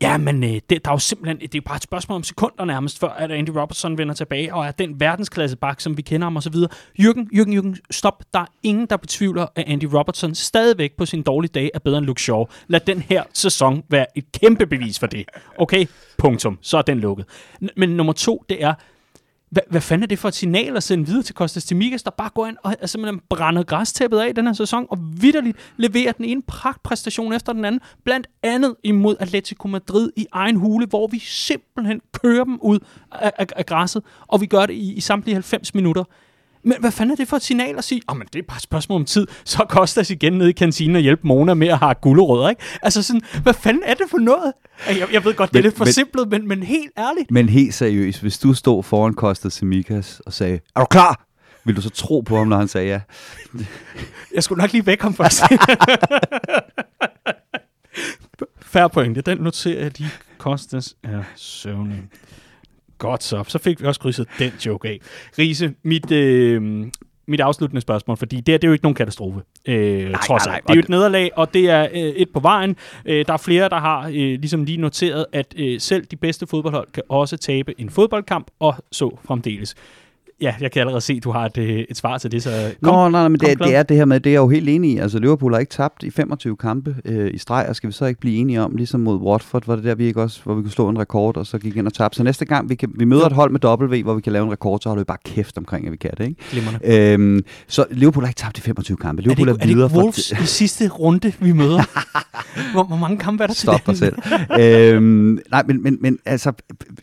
ja, men øh, det, der er jo simpelthen, det er jo bare et spørgsmål om sekunder nærmest, før at Andy Robertson vender tilbage, og er den verdensklasse bak, som vi kender ham osv. Jürgen, Jürgen, Jürgen, stop. Der er ingen, der betvivler, at Andy Robertson stadigvæk på sin dårlige dag er bedre end Luke Shaw. Lad den her sæson være et kæmpe bevis for det. Okay, punktum. Så er den lukket. N- Men nummer to, det er, hvad, hvad fanden er det for et signal at sende videre til Kostas Timikas, der bare går ind og er simpelthen brænder græstæppet af den her sæson, og vidderligt leverer den ene pragtpræstation efter den anden, blandt andet imod Atletico Madrid i egen hule, hvor vi simpelthen kører dem ud af, af, af græsset, og vi gør det i, i samtlige 90 minutter. Men hvad fanden er det for et signal at sige, oh, men det er bare et spørgsmål om tid, så Kostas igen ned i kantinen og hjælpe Mona med at have gulerødder, ikke? Altså sådan, hvad fanden er det for noget? Jeg, jeg ved godt, det er Men- lidt men- forsimplet, men, men helt ærligt. Men helt seriøst, hvis du stod foran Kostas Semikas og sagde, er du klar? Vil du så tro på ham, når han sagde ja? Jeg skulle nok lige væk ham først. Færre pointe. Den noterer jeg lige. Kostas er søvnig. Godt så. Så fik vi også krydset den joke af. Riese, mit, øh, mit afsluttende spørgsmål, fordi det, her, det er jo ikke nogen katastrofe, øh, nej, trods alt. Det er jo et nederlag, og det er øh, et på vejen. Øh, der er flere, der har øh, ligesom lige noteret, at øh, selv de bedste fodboldhold kan også tabe en fodboldkamp, og så fremdeles. Ja, jeg kan allerede se, at du har et, øh, et svar til det, så kom, Nå, nej, nej, men kom det, klar. det er det her med, det er jeg jo helt enig i. Altså, Liverpool har ikke tabt i 25 kampe øh, i streg, og skal vi så ikke blive enige om, ligesom mod Watford, var det der, vi ikke også, hvor vi kunne slå en rekord, og så gik ind og tabte. Så næste gang, vi, kan, vi møder et hold med W, hvor vi kan lave en rekord, så holder vi bare kæft omkring, at vi kan det, ikke? glimrende. Øhm, så Liverpool har ikke tabt i 25 kampe. Er det, Liverpool ikke, er det videre ikke fra- Wolves i sidste runde, vi møder? hvor, hvor mange kampe er der Stop dig til selv. øhm, nej, men, men, men altså,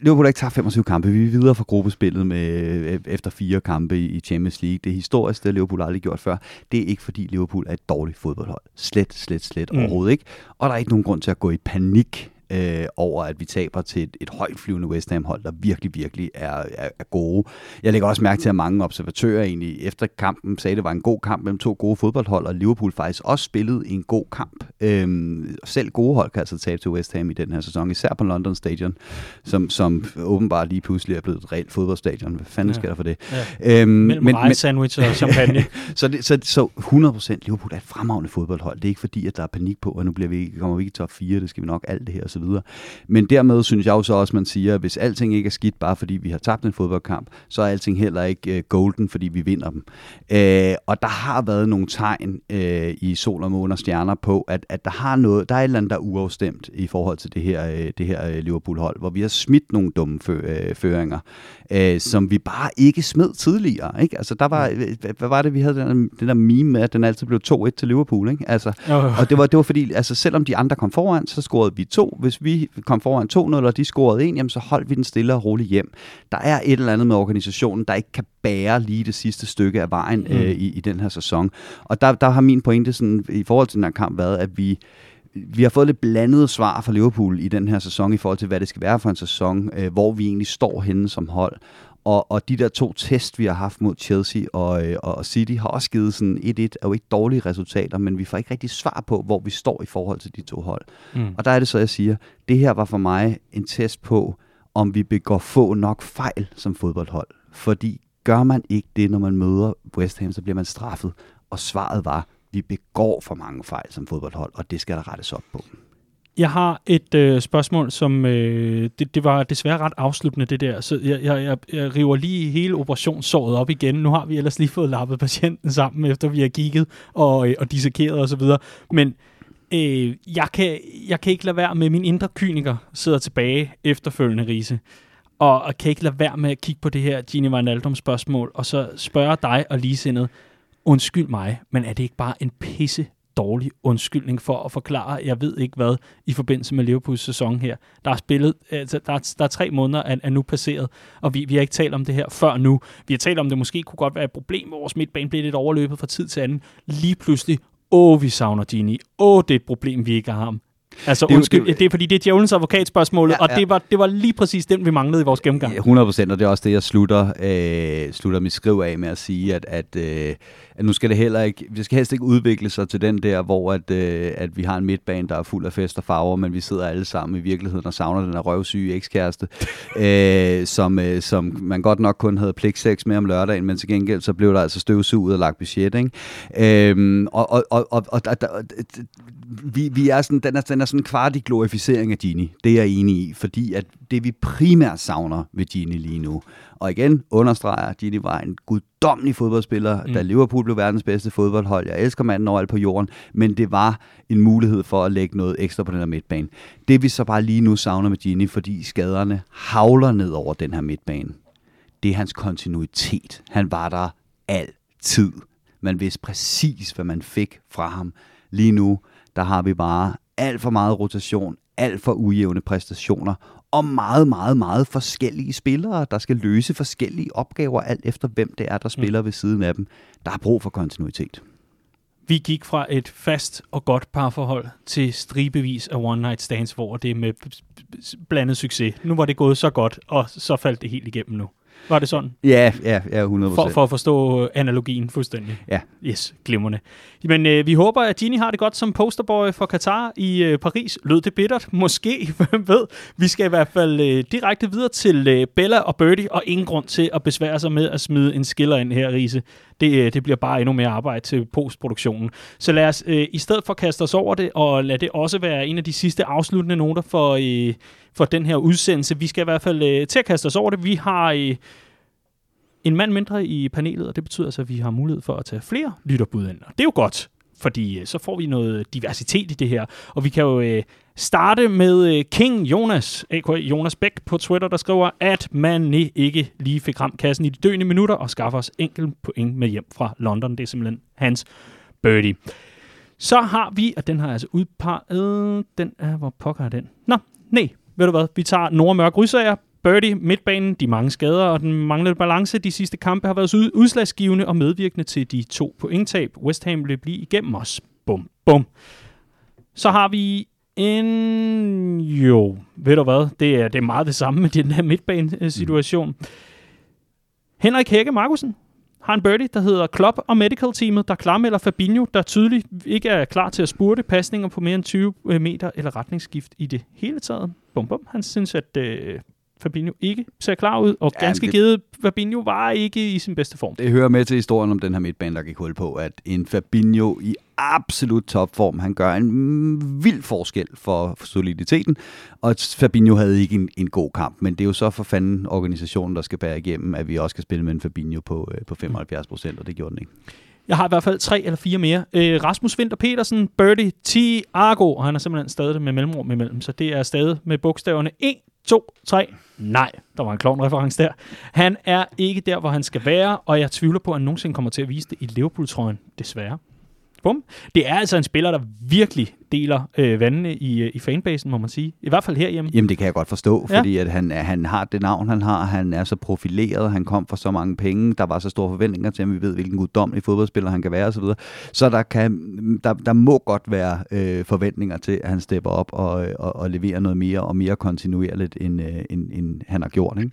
Liverpool har ikke tabt 25 kampe. Vi er videre fra gruppespillet med, øh, efter efter fire kampe i Champions League. Det er historisk, det har Liverpool aldrig gjort før. Det er ikke, fordi Liverpool er et dårligt fodboldhold. Slet, slet, slet mm. overhovedet ikke. Og der er ikke nogen grund til at gå i panik øh, over, at vi taber til et, et højtflyvende West Ham-hold, der virkelig, virkelig er, er, er gode. Jeg lægger også mærke til, at mange observatører egentlig efter kampen sagde, at det var en god kamp mellem to gode fodboldhold, og Liverpool faktisk også spillede en god kamp. Øhm, selv gode hold kan altså tabe til West Ham i den her sæson, især på London Stadion, som, som åbenbart lige pludselig er blevet et reelt fodboldstadion. Hvad fanden ja. sker der for det? Ja. Øhm, Mellem men, men, sandwich og champagne. så, det, så, så 100% Liverpool er et fremragende fodboldhold. Det er ikke fordi, at der er panik på, at nu bliver vi, kommer vi ikke i top 4, det skal vi nok alt det her og videre. Men dermed synes jeg jo så også, man siger, at hvis alting ikke er skidt, bare fordi vi har tabt en fodboldkamp, så er alting heller ikke uh, golden, fordi vi vinder dem. Uh, og der har været nogle tegn uh, i sol og måne og stjerner på, at, at der har noget, der er et eller andet, der er uafstemt i forhold til det her, uh, det her Liverpool-hold, hvor vi har smidt nogle dumme fø, føringer, uh, som vi bare ikke smed tidligere. Ikke? Altså, der var, hvad var det, vi havde den, den der meme med, at den altid blev 2-1 til Liverpool. Ikke? Altså, oh. Og det var, det var fordi, altså, selvom de andre kom foran, så scorede vi to. Hvis vi kom foran 2-0, og de scorede en, jamen så holdt vi den stille og roligt hjem. Der er et eller andet med organisationen, der ikke kan bære lige det sidste stykke af vejen mm. øh, i, i den her sæson. Og der, der har min pointe sådan, i forhold til den her kamp været, at vi vi har fået lidt blandede svar fra Liverpool i den her sæson i forhold til, hvad det skal være for en sæson, øh, hvor vi egentlig står henne som hold. Og, og de der to test, vi har haft mod Chelsea og, øh, og City, har også givet sådan 1-1, er jo ikke dårlige resultater, men vi får ikke rigtig svar på, hvor vi står i forhold til de to hold. Mm. Og der er det så, jeg siger, det her var for mig en test på, om vi begår få nok fejl som fodboldhold. Fordi gør man ikke det, når man møder West Ham, så bliver man straffet. Og svaret var, vi begår for mange fejl som fodboldhold, og det skal der rettes op på. Jeg har et øh, spørgsmål, som øh, det, det var desværre ret afsluttende, det der. Så jeg, jeg, jeg, jeg river lige hele operationssåret op igen. Nu har vi ellers lige fået lappet patienten sammen, efter vi har kigget og, øh, og dissekeret osv. Men øh, jeg, kan, jeg kan ikke lade være med, min indre kyniker sidder tilbage efterfølgende, Riese. Og, og kan ikke lade være med at kigge på det her Gini Wijnaldum spørgsmål, og så spørge dig og ligesindet, undskyld mig, men er det ikke bare en pisse dårlig undskyldning for at forklare, jeg ved ikke hvad, i forbindelse med Liverpools sæson her. Der er spillet, altså, der, er, der er tre måneder er, er nu passeret, og vi, vi har ikke talt om det her før nu. Vi har talt om, det måske kunne godt være et problem, vores midtbane bliver lidt overløbet fra tid til anden. Lige pludselig, åh, vi savner Gini. Åh, det er et problem, vi ikke har ham. Altså det, undskyld, det, det er fordi det er djævelens advokatspørgsmålet, ja, ja. og det var, det var lige præcis den, vi manglede i vores gennemgang. 100 procent, og det er også det, jeg slutter, øh, slutter mit skriv af med at sige, at, at, øh, at nu skal det heller ikke, det skal helst ikke udvikle sig til den der, hvor at, øh, at vi har en midtbane, der er fuld af fest og farver, men vi sidder alle sammen i virkeligheden og savner den her røvsyge ekskæreste, øh, som, øh, som man godt nok kun havde pligtsex med om lørdagen, men til gengæld så blev der altså støvsuget og lagt budget, ikke? Øh, og, og, og, og, og, og vi, vi er sådan, den, er, den er sådan en kvartig glorificering af Gini. Det er jeg enig i, fordi at det vi primært savner ved Gini lige nu, og igen understreger, at Gini var en guddommelig fodboldspiller, mm. da Liverpool blev verdens bedste fodboldhold. Jeg elsker manden overalt på jorden, men det var en mulighed for at lægge noget ekstra på den her midtbane. Det vi så bare lige nu savner med Gini, fordi skaderne havler ned over den her midtbane, det er hans kontinuitet. Han var der altid. Man vidste præcis, hvad man fik fra ham. Lige nu, der har vi bare alt for meget rotation, alt for ujævne præstationer, og meget, meget, meget forskellige spillere, der skal løse forskellige opgaver, alt efter hvem det er, der spiller mm. ved siden af dem. Der er brug for kontinuitet. Vi gik fra et fast og godt parforhold til stribevis af one-night stands, hvor det er med blandet succes. Nu var det gået så godt, og så faldt det helt igennem nu. Var det sådan? Ja, ja, ja 100%. For, for at forstå øh, analogien fuldstændig. Ja. Yes, glimrende. Men øh, vi håber, at Gini har det godt som posterboy for Katar i øh, Paris. Lød det bittert? Måske, hvem ved. Vi skal i hvert fald øh, direkte videre til øh, Bella og Birdie, og ingen grund til at besvære sig med at smide en skiller ind her, Riese. Det, øh, det bliver bare endnu mere arbejde til postproduktionen. Så lad os øh, i stedet for kaste os over det, og lad det også være en af de sidste afsluttende noter for... Øh, for den her udsendelse. Vi skal i hvert fald øh, til at kaste os over det. Vi har øh, en mand mindre i panelet, og det betyder altså, at vi har mulighed for at tage flere lytterbud ind. Og det er jo godt, fordi øh, så får vi noget diversitet i det her. Og vi kan jo øh, starte med øh, King Jonas, a.k.a. Jonas Bæk på Twitter, der skriver, at man ikke lige fik ramt kassen i de døende minutter og skaffer os enkelt point med hjem fra London. Det er simpelthen hans birdie. Så har vi, og den har jeg altså udpeget, den er, hvor pokker er den? Nå, nej, ved du hvad, vi tager Nora Mørk Rysager, Birdie, midtbanen, de mange skader og den manglende balance de sidste kampe har været ud- udslagsgivende og medvirkende til de to pointtab. West Ham vil blive igennem os. Bum, bum. Så har vi en... Jo, ved du hvad? Det er, det er meget det samme med den her midtbane-situation. Mm. Henrik Hække Markusen har en birdie, der hedder Club og Medical Teamet, der klarmelder Fabinho, der tydeligt ikke er klar til at spurte pasninger på mere end 20 meter eller retningsskift i det hele taget. Bum, bum. Han synes, at øh, Fabinho ikke ser klar ud, og Ja, ganske det- givet, Fabinho var ikke i sin bedste form. Det hører med til historien om den her midtbane, der gik hul på, at en Fabinho i absolut topform, han gør en mm, vild forskel for soliditeten, og Fabinho havde ikke en, en god kamp, men det er jo så for fanden organisationen, der skal bære igennem, at vi også skal spille med en Fabinho på, øh, på 75 procent, og det gjorde den ikke. Jeg har i hvert fald tre eller fire mere. Øh, Rasmus Winter Petersen, Birdie, Thiago, og han er simpelthen stadig med mellemrum imellem, så det er stadig med bogstaverne 1, 2, 3. Nej, der var en klovnreference der. Han er ikke der, hvor han skal være, og jeg tvivler på, at han nogensinde kommer til at vise det i Liverpool-trøjen, desværre. Bum. Det er altså en spiller, der virkelig deler øh, vandene i, øh, i fanbasen, må man sige. I hvert fald herhjemme. Jamen det kan jeg godt forstå, Ja. fordi at han, han har det navn, han har, han er så profileret, han kom for så mange penge, der var så store forventninger til ham, vi ved, hvilken guddommelig fodboldspiller han kan være osv. Så der, kan, der, der må godt være øh, forventninger til, at han stepper op og, og, og leverer noget mere og mere kontinuerligt, end, øh, end, end han har gjort. Ikke?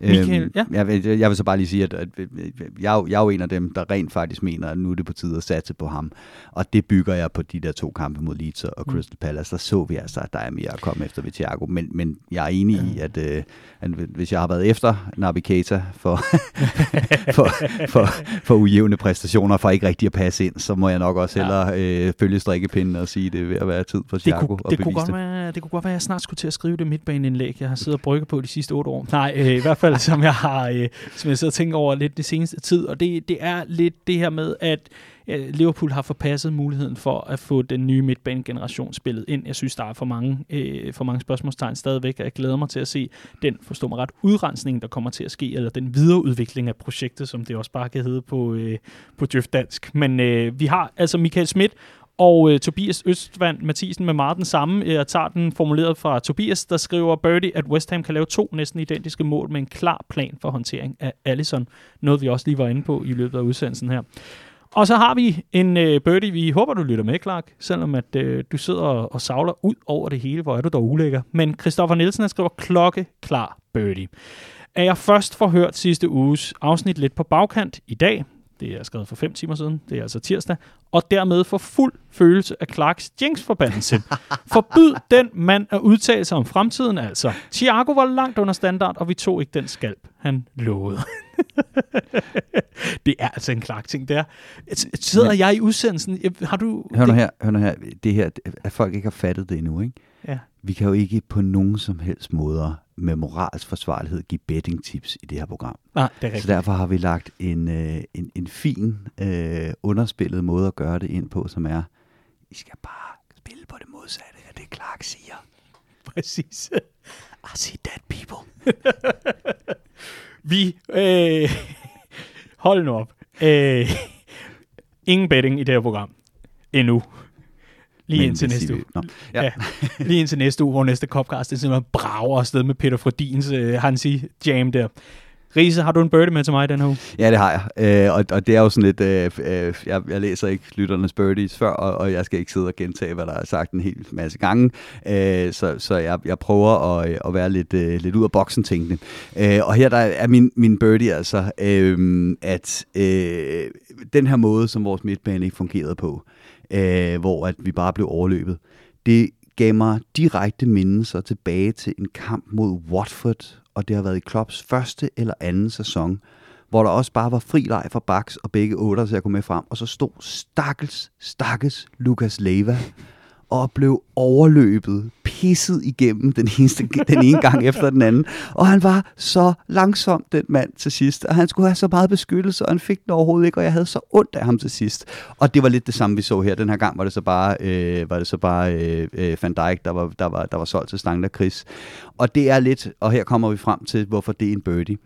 Michael, ja. jeg, vil, jeg vil så bare lige sige, at, at jeg, er jeg er jo en af dem, der rent faktisk mener, at nu er det på tide at satse på ham. Og det bygger jeg på de der to kampe mod Leeds og Crystal Palace. Der så vi altså, at der er mere at komme efter ved Thiago. Men, men jeg er enig i, at, øh, at hvis jeg har været efter Naby Keita for, for, for, for ujævne præstationer, for ikke rigtig at passe ind, så må jeg nok også hellere øh, følge strikkepinden og sige, at det er ved at være tid for Det Thiago kunne, at det, kunne godt det. være, det kunne godt være, at jeg snart skulle til at skrive det midtbaneindlæg, jeg har siddet og brygget på de sidste otte år. Nej, øh, i hvert fald som jeg har øh, som jeg sidder og tænker over lidt det seneste tid. Og det, det er lidt det her med, at øh, Liverpool har forpasset muligheden for at få den nye midtbanegeneration spillet ind. Jeg synes, der er for mange, øh, for mange spørgsmålstegn stadigvæk, og jeg glæder mig til at se den, forstå mig ret, udrensning, der kommer til at ske, eller den videreudvikling af projektet, som det også bare kan hedde på, øh, på Djøf Dansk. Men øh, vi har altså Michael Schmidt og øh, Tobias Østvand Mathisen med meget den samme. Øh, jeg tager den formuleret fra Tobias, der skriver Birdie, at West Ham kan lave to næsten identiske mål med en klar plan for håndtering af Allison. Noget vi også lige var inde på i løbet af udsendelsen her. Og så har vi en øh, birdie, vi håber, du lytter med, Clark, selvom at øh, du sidder og, og savler ud over det hele, hvor er du dog ulækker. Men Christoffer Nielsen han skriver klokke klar birdie. Er jeg først forhørt sidste uges afsnit lidt på bagkant i dag, det er skrevet for fem timer siden, det er altså tirsdag, og dermed får fuld følelse af Clarks jinx-forbandelse. Forbyd den mand at udtale sig om fremtiden, altså. Thiago var langt under standard, og vi tog ikke den skalp, han lovede. det er altså en Clark-ting, det er. Sidder Men- jeg i udsendelsen? Har du... Hør nu her, hør nu her. Det her, at folk ikke har fattet det endnu, ikke? Ja. Vi kan jo ikke på nogen som helst måder med moralsk forsvarlighed give betting tips i det her program. Nej, det er Så rigtigt. derfor har vi lagt en, øh, en, en fin, øh, underspillet måde at gøre det ind på, som er, I skal bare spille på det modsatte af det, Clark siger. Præcis. I see dead people. vi, øh, hold nu op. Øh, ingen betting i det her program. Endnu. Lige Men indtil næste uge. Nå, ja. Ja. Lige indtil næste uge, hvor næste Copcast det simpelthen brager afsted med Peter Frodins øh, Hansi Jam der. Riese, har du en birdie med til mig den her uge? Ja, det har jeg. Øh, og, og det er jo sådan lidt, øh, øh, jeg, jeg læser ikke lytternes birdies før, og, og jeg skal ikke sidde og gentage, hvad der er sagt en hel masse gange. Øh, så så jeg, jeg prøver at, øh, at være lidt, øh, lidt ud af boksen tænkende. Øh, og her der er min, min birdie altså, øh, at øh, den her måde, som vores midtbane ikke fungerede på, øh, hvor at vi bare blev overløbet, det gav mig direkte mindelser tilbage til en kamp mod Watford, og det har været i Klopps første eller anden sæson, hvor der også bare var fri leg for baks og begge otter så jeg kunne med frem, og så stod stakkels, stakkels Lukas Leva og blev overløbet, pisset igennem den, eneste, den ene gang efter den anden. Og han var så langsom, den mand til sidst. Og han skulle have så meget beskyttelse, og han fik den overhovedet ikke, og jeg havde så ondt af ham til sidst. Og det var lidt det samme, vi så her. Den her gang var det så bare, øh, var det så bare øh, øh, Van Dijk, der var, der, var, der var solgt til Stangler Chris. Og det er lidt, og her kommer vi frem til, hvorfor det er en birdie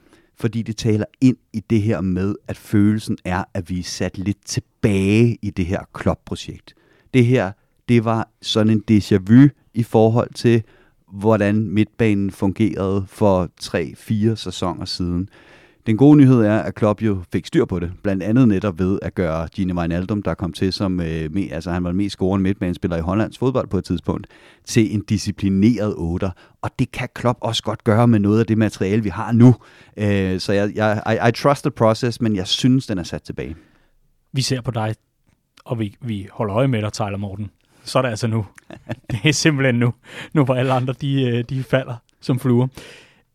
fordi det taler ind i det her med, at følelsen er, at vi er sat lidt tilbage i det her klopprojekt. Det her, det var sådan en déjà vu i forhold til, hvordan midtbanen fungerede for 3-4 sæsoner siden. Den gode nyhed er, at Klopp jo fik styr på det, blandt andet netop ved at gøre Gini Wijnaldum, der kom til som, øh, med, altså han var den mest scorende midtbanespiller i Hollands fodbold på et tidspunkt, til en disciplineret otter. Og det kan Klopp også godt gøre med noget af det materiale, vi har nu. Øh, så jeg, jeg, I, I trust the process, men jeg synes, den er sat tilbage. Vi ser på dig, og vi, vi holder øje med dig, Tyler Morten. Så er det altså nu. det er simpelthen nu. Nu hvor alle andre, de, øh, de falder som fluer.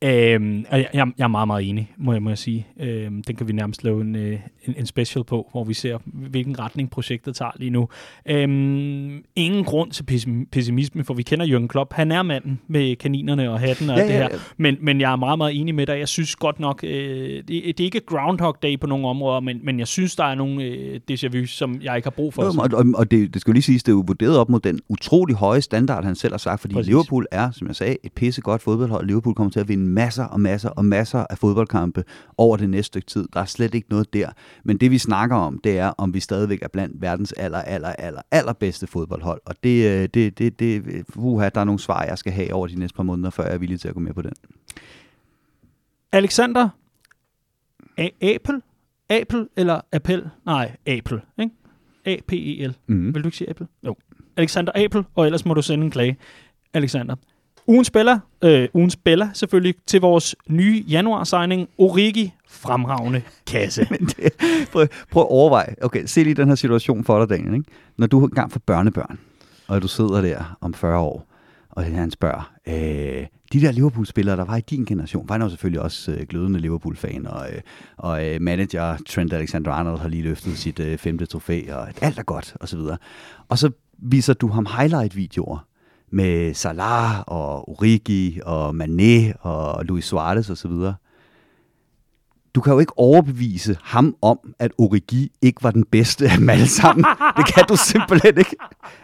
Øhm, og jeg, jeg er meget, meget enig, må jeg, må jeg sige. Øhm, den kan vi nærmest lave en, øh, en, en special på, hvor vi ser, hvilken retning projektet tager lige nu. Øhm, ingen grund til pessimisme, for vi kender Jürgen Klopp. Han er manden med kaninerne og hatten og ja, det her. Ja, ja. Men, men jeg er meget, meget enig med dig. Jeg synes godt nok, øh, det, det er ikke Groundhog Day på nogle områder, men, men jeg synes, der er nogle øh, déjà vu, som jeg ikke har brug for. Jo, og, og, og det, det skal jo lige siges, det er jo vurderet op mod den utrolig høje standard, han selv har sagt, fordi Præcis. Liverpool er, som jeg sagde, et pissegodt fodboldhold. Liverpool kommer til at vinde masser og masser og masser af fodboldkampe over det næste stykke tid. Der er slet ikke noget der. Men det vi snakker om, det er, om vi stadigvæk er blandt verdens aller, aller, aller, aller bedste fodboldhold. Og det, øh, det, det, det uha, der er nogle svar, jeg skal have over de næste par måneder, før jeg er villig til at gå med på den. Alexander, A- Apple? Apple eller Apple? Nej, Apple, ikke? A-P-E-L. Mm. Vil du ikke sige Apple? Jo. Alexander Apple, og ellers må du sende en klage. Alexander, Ugen spiller, øh, ugen spiller selvfølgelig til vores nye januar-signing, Origi fremragende kasse. Men det, prøv, prøv at overveje. Okay, se lige den her situation for dig, Daniel. Ikke? Når du engang får børnebørn, og du sidder der om 40 år, og han spørger, øh, de der Liverpool-spillere, der var i din generation, var jo selvfølgelig også øh, glødende Liverpool-fan, og, øh, og øh, manager Trent Alexander-Arnold har lige løftet sit øh, femte trofæ, og alt er godt, og så videre. Og så viser du ham highlight-videoer med Salah og Origi og Mané og Luis Suarez osv. Du kan jo ikke overbevise ham om, at Origi ikke var den bedste af dem alle sammen. det kan du simpelthen ikke.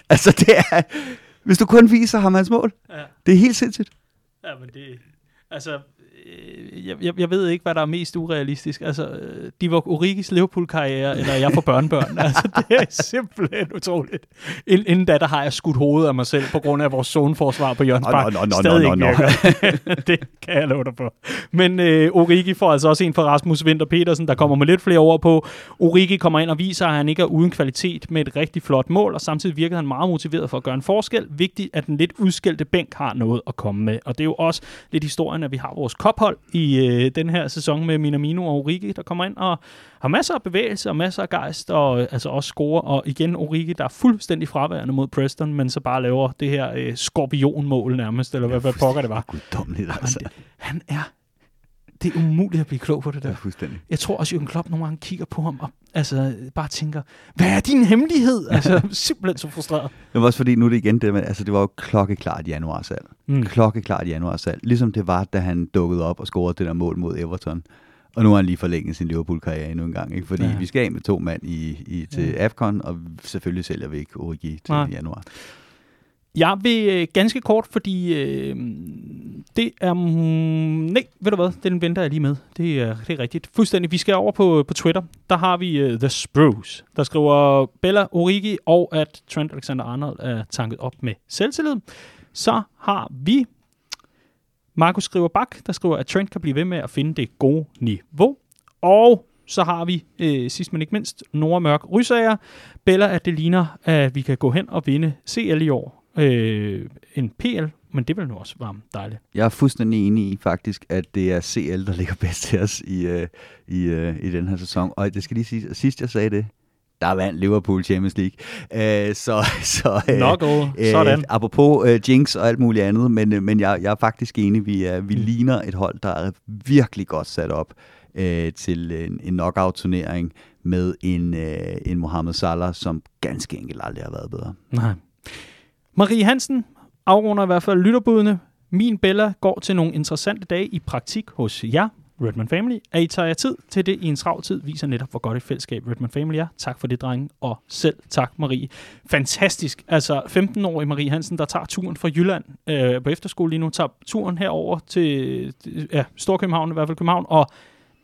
Altså, det er... Hvis du kun viser ham hans mål. Ja. Det er helt sindssygt. Ja, men det... Altså, jeg, jeg, jeg ved ikke, hvad der er mest urealistisk. Altså, øh, de var Origis Liverpool-karriere, eller jeg får børnebørn. altså, det er simpelthen utroligt. Inden da, der har jeg skudt hovedet af mig selv, på grund af vores zoneforsvar på Jørgens Park. No, no, no, Stadig no, no, no. det kan jeg love dig på. Men øh, Origi får altså også en fra Rasmus Winter Petersen, der kommer med lidt flere over på. Origi kommer ind og viser, at han ikke er uden kvalitet med et rigtig flot mål, og samtidig virker han meget motiveret for at gøre en forskel. Vigtigt, at den lidt udskældte bænk har noget at komme med. Og det er jo også lidt historien, at vi har vores kophold i øh, den her sæson med Minamino og Origi, der kommer ind og har masser af bevægelse og masser af gejst, og øh, altså også score. Og igen Origi, der er fuldstændig fraværende mod Preston, men så bare laver det her øh, skorpionmål nærmest, eller hvad, hvad pokker det var. Guddommeligt, altså. Han, han er det er umuligt at blive klog på det der. Ja, fuldstændig. Jeg tror også, Jürgen Klopp nogle gange kigger på ham og altså, bare tænker, hvad er din hemmelighed? Altså, simpelthen så frustreret. Det var også fordi, nu er det igen det, men, altså, det var jo klokkeklart januarsalg. Mm. Klokkeklart januarsalg. Ligesom det var, da han dukkede op og scorede det der mål mod Everton. Og nu har han lige forlænget sin Liverpool-karriere endnu en gang, ikke? fordi ja. vi skal af med to mand i, i, til ja. AFCON, og selvfølgelig sælger vi ikke Origi til ja. januar. Jeg vil øh, ganske kort, fordi øh, det er... Mm, nej, ved du hvad? Den venter jeg lige med. Det er, det er rigtigt. Fuldstændig. Vi skal over på, på Twitter. Der har vi uh, The Spruce, der skriver Bella Origi, og at Trent Alexander-Arnold er tanket op med selvtillid. Så har vi Markus skriver Bak, der skriver, at Trent kan blive ved med at finde det gode niveau. Og så har vi, øh, sidst men ikke mindst, Nora Mørk Rysager. Bella, at det ligner, at vi kan gå hen og vinde CL i år øh, en PL, men det vil nu også være dejligt. Jeg er fuldstændig enig i faktisk, at det er CL, der ligger bedst til os i, øh, i, øh, i den her sæson. Og det skal lige sige, sidst jeg sagde det, der vandt Liverpool Champions League. Uh, så, så, uh, Nok uh, sådan. Apropos uh, Jinx og alt muligt andet, men, uh, men jeg, jeg er faktisk enig, vi, uh, vi mm. ligner et hold, der er virkelig godt sat op uh, til en, en knockout-turnering med en, uh, en Mohamed Salah, som ganske enkelt aldrig har været bedre. Nej. Marie Hansen afrunder i hvert fald lytterbudene. Min Bella går til nogle interessante dage i praktik hos jer, Redman Family. At I tager jer tid til det i en travl tid, viser netop, hvor godt et fællesskab Redman Family er. Tak for det, drenge. Og selv tak, Marie. Fantastisk. Altså, 15 i Marie Hansen, der tager turen fra Jylland øh, på efterskole lige nu, tager turen herover til ja, Storkøbenhavn, i hvert fald København, og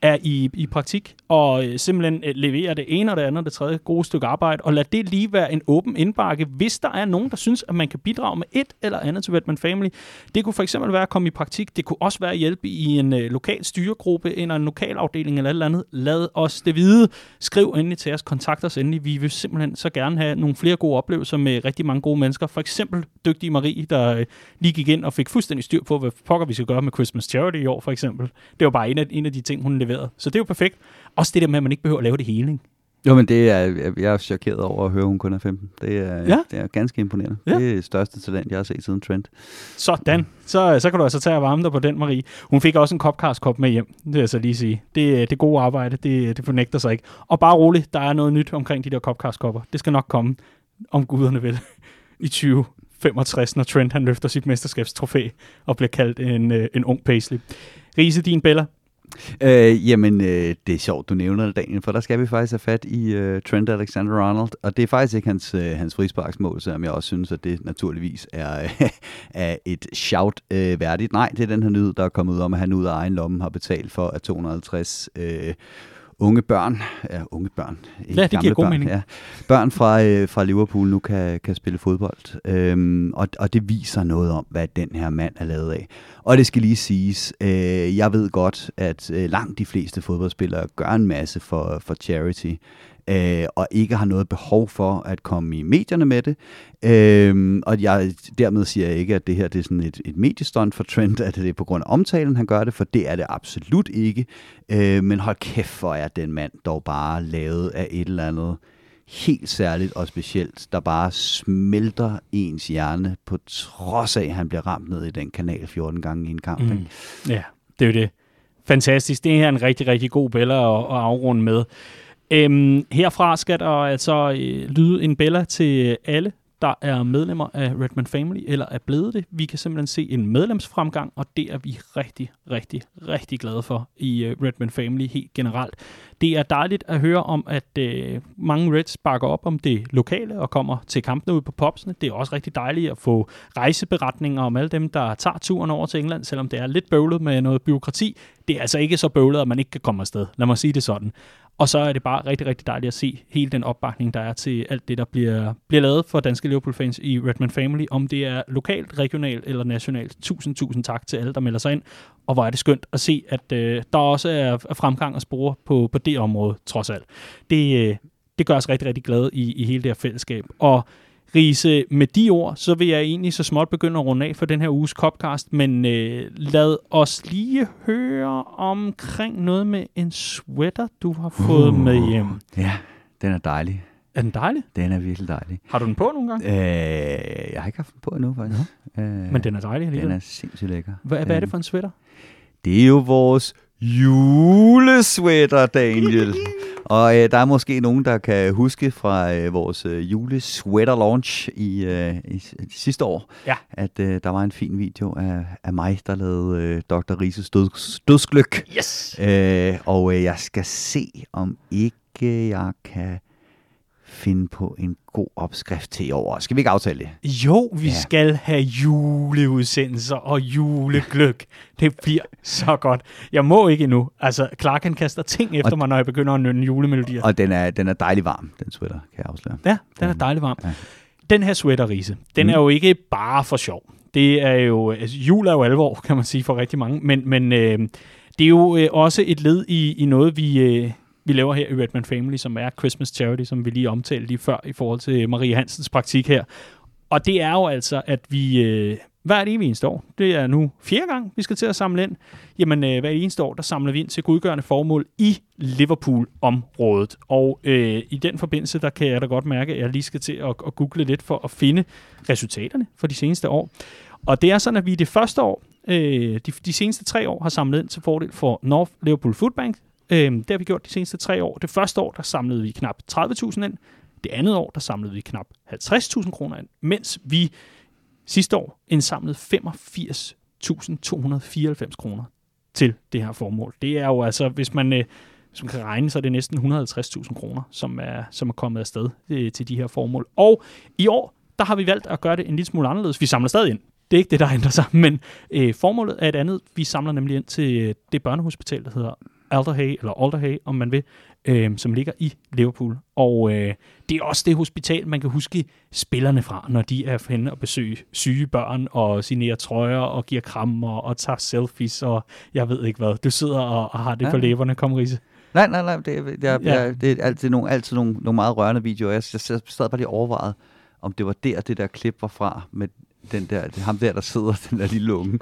er i, i praktik, og øh, simpelthen øh, leverer det ene og det andet og det tredje gode stykke arbejde, og lad det lige være en åben indbakke, hvis der er nogen, der synes, at man kan bidrage med et eller andet til Vetman Family. Det kunne for eksempel være at komme i praktik, det kunne også være at hjælpe i en øh, lokal styregruppe, eller en lokal afdeling eller et eller andet. Lad os det vide. Skriv endelig til os, kontakt os endelig. Vi vil simpelthen så gerne have nogle flere gode oplevelser med rigtig mange gode mennesker. For eksempel dygtige Marie, der øh, lige gik ind og fik fuldstændig styr på, hvad pokker vi skal gøre med Christmas Charity i år, for eksempel. Det var bare en af, en af de ting, hun leverede. Så det er jo perfekt. Også det der med, at man ikke behøver at lave det hele. Ikke? Jo, men det er, jeg er chokeret over at høre, at hun kun er 15. Det er, ja. det er ganske imponerende. Ja. Det er det største talent, jeg har set siden Trent. Sådan. Så, så kan du altså tage og varme dig på den, Marie. Hun fik også en Copcast-kop med hjem, det vil jeg så lige sige. Det, det gode arbejde, det, det fornægter sig ikke. Og bare roligt, der er noget nyt omkring de der Copcast-kopper. Det skal nok komme, om guderne vil, i 2065, når Trent han løfter sit mesterskabstrofæ og bliver kaldt en, øh, en ung Paisley. Riese, din Bella, Øh, jamen, øh, det er sjovt, du nævner det, Daniel, for der skal vi faktisk have fat i øh, Trent Alexander-Arnold, og det er faktisk ikke hans, øh, hans frisparksmål, selvom jeg også synes, at det naturligvis er, øh, er et shout øh, værdigt. Nej, det er den her nyhed, der er kommet ud om, at han ud af egen lomme har betalt for, at 250 øh, unge børn, ja, unge børn, ikke ja, det giver god børn, mening. Ja, børn fra, øh, fra Liverpool nu kan, kan spille fodbold, øhm, og, og det viser noget om, hvad den her mand er lavet af. Og det skal lige siges, øh, jeg ved godt, at øh, langt de fleste fodboldspillere gør en masse for, for charity, øh, og ikke har noget behov for at komme i medierne med det. Øh, og jeg, dermed siger jeg ikke, at det her det er sådan et, et mediestunt for Trent, at det er på grund af omtalen, han gør det, for det er det absolut ikke. Øh, men hold kæft, hvor er den mand dog bare lavet af et eller andet helt særligt og specielt, der bare smelter ens hjerne, på trods af, at han bliver ramt ned i den kanal 14 gange i en kamp. Mm. Ja, det er jo det. Fantastisk. Det er en rigtig, rigtig god bæller at, at afrunde med. Øhm, herfra skal der altså øh, lyde en bella til alle, der er medlemmer af Redman Family, eller er blevet det. Vi kan simpelthen se en medlemsfremgang, og det er vi rigtig, rigtig, rigtig glade for i øh, Redman Family helt generelt. Det er dejligt at høre om, at øh, mange Reds bakker op om det lokale og kommer til kampene ud på popsene. Det er også rigtig dejligt at få rejseberetninger om alle dem, der tager turen over til England, selvom det er lidt bøvlet med noget byråkrati. Det er altså ikke så bøvlet, at man ikke kan komme afsted. Lad mig sige det sådan. Og så er det bare rigtig, rigtig dejligt at se hele den opbakning, der er til alt det, der bliver, bliver lavet for danske Liverpool-fans i Redman Family, om det er lokalt, regionalt eller nationalt. Tusind, tusind tak til alle, der melder sig ind. Og hvor er det skønt at se, at øh, der også er, fremgang og spore på, på det område, trods alt. Det, øh, det gør os rigtig, rigtig glade i, i hele det her fællesskab. Og Riese, med de ord, så vil jeg egentlig så småt begynde at runde af for den her uges Copcast, men øh, lad os lige høre omkring noget med en sweater, du har fået uh, med hjem. Ja, den er dejlig. Er den dejlig? Den er virkelig dejlig. Har du den på nogle gange? Øh, jeg har ikke haft den på endnu, faktisk. Øh, men den er dejlig alligevel. Den er sindssygt lækker. Hvad, hvad er det for en sweater? Det er jo vores julesweater, Daniel. Og øh, der er måske nogen, der kan huske fra øh, vores øh, julesweater launch i, øh, i, i sidste år, ja. at øh, der var en fin video af, af mig, der lavede øh, Dr. Rises død, dødsgløk. Yes! Øh, og øh, jeg skal se, om ikke jeg kan finde på en god opskrift til i år. Skal vi ikke aftale det? Jo, vi ja. skal have juleudsendelser og julegløk. Det bliver så godt. Jeg må ikke endnu. Altså, Clark kan kaster ting efter og mig, når jeg begynder at nynne julemelodier. Og den er, den er dejlig varm, den sweater, kan jeg afsløre. Ja, den er dejlig varm. Ja. Den her sweater, Riese, den mm. er jo ikke bare for sjov. Det er jo, altså, jul er jo alvor, kan man sige, for rigtig mange. Men, men øh, det er jo øh, også et led i, i noget, vi... Øh, vi laver her i Redman Family, som er Christmas Charity, som vi lige omtalte lige før i forhold til Marie Hansens praktik her. Og det er jo altså, at vi øh, hvert evig eneste år, det er nu fjerde gang, vi skal til at samle ind, jamen øh, hvert eneste år, der samler vi ind til godgørende formål i Liverpool-området. Og øh, i den forbindelse, der kan jeg da godt mærke, at jeg lige skal til at, at google lidt for at finde resultaterne for de seneste år. Og det er sådan, at vi det første år, øh, de, de seneste tre år, har samlet ind til fordel for North Liverpool Food Bank, Øhm, det har vi gjort de seneste tre år. Det første år, der samlede vi knap 30.000 ind. Det andet år, der samlede vi knap 50.000 kroner ind, mens vi sidste år indsamlede 85.294 kroner til det her formål. Det er jo altså, hvis man, øh, hvis man kan regne, så er det næsten 150.000 kroner, som er, som er kommet afsted øh, til de her formål. Og i år, der har vi valgt at gøre det en lille smule anderledes. Vi samler stadig ind. Det er ikke det, der ændrer sig, men øh, formålet er et andet. Vi samler nemlig ind til øh, det børnehospital, der hedder Alderhay, eller Alderhay, om man vil, øh, som ligger i Liverpool. Og øh, det er også det hospital, man kan huske spillerne fra, når de er henne og besøge syge børn, og signerer trøjer, og giver krammer, og tager selfies, og jeg ved ikke hvad. Du sidder og, og har det ja. på læberne, kom Riese. Nej, nej, nej, det, det, er, ja. det er altid, nogle, altid nogle, nogle meget rørende videoer. Jeg, jeg, jeg sad bare lige overvejet, om det var der, det der klip var fra, med den der, det ham der, der sidder, den der lille unge,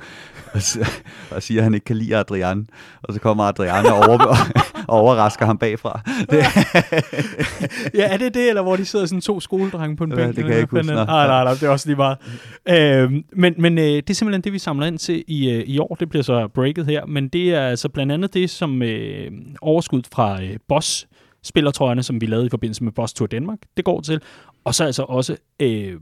og, og siger, at han ikke kan lide Adrian. Og så kommer Adrian og, over, og overrasker ham bagfra. Det. ja, er det det, eller hvor de sidder sådan to skoledrenge på en bænk? Ja, det kan jeg ikke huske. Nej, nej, nej, det er også lige meget. Øhm, men men øh, det er simpelthen det, vi samler ind til i, øh, i år. Det bliver så breaket her, men det er altså blandt andet det, som øh, overskud fra øh, Boss spillertrøjerne, som vi lavede i forbindelse med Boss Tour Danmark, det går til. Og så altså også øh,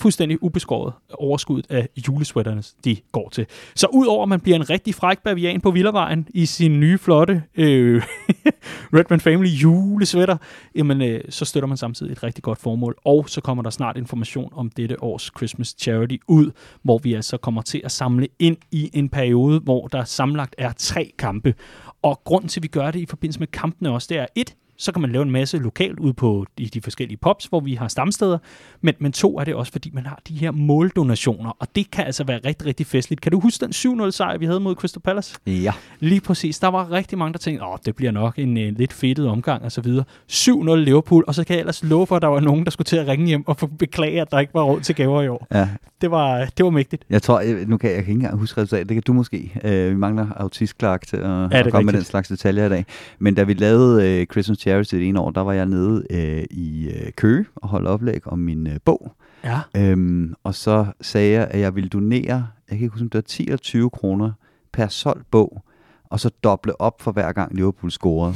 fuldstændig ubeskåret overskud af julesweaterne, de går til. Så udover at man bliver en rigtig fræk bavian på Villavejen i sin nye flotte øh, Redman Family julesweater, jamen øh, så støtter man samtidig et rigtig godt formål. Og så kommer der snart information om dette års Christmas Charity ud, hvor vi altså kommer til at samle ind i en periode, hvor der samlet er tre kampe. Og grunden til, at vi gør det i forbindelse med kampene også, det er et, så kan man lave en masse lokalt ud på de, de forskellige pops, hvor vi har stamsteder. Men, men to er det også, fordi man har de her måldonationer, og det kan altså være rigtig, rigtig festligt. Kan du huske den 7-0 sejr, vi havde mod Crystal Palace? Ja. Lige præcis. Der var rigtig mange, der tænkte, åh, det bliver nok en, en lidt fedtet omgang og så videre. 7-0 Liverpool, og så kan jeg ellers love for, at der var nogen, der skulle til at ringe hjem og beklage, at der ikke var råd til gaver i år. Ja. Det var, det var mægtigt. Jeg tror, jeg, nu kan jeg, jeg kan ikke engang huske resultatet. Det kan du måske. Uh, vi mangler autist til at, ja, at komme rigtigt. med den slags detaljer i dag. Men da vi lavede uh, Christmas Charity det ene år, der var jeg nede øh, i øh, Køge og holde oplæg om min øh, bog. Ja. Øhm, og så sagde jeg, at jeg ville donere, jeg kan ikke huske, om det var 10 eller 20 kroner per solgt bog, og så doble op for hver gang Liverpool scorede.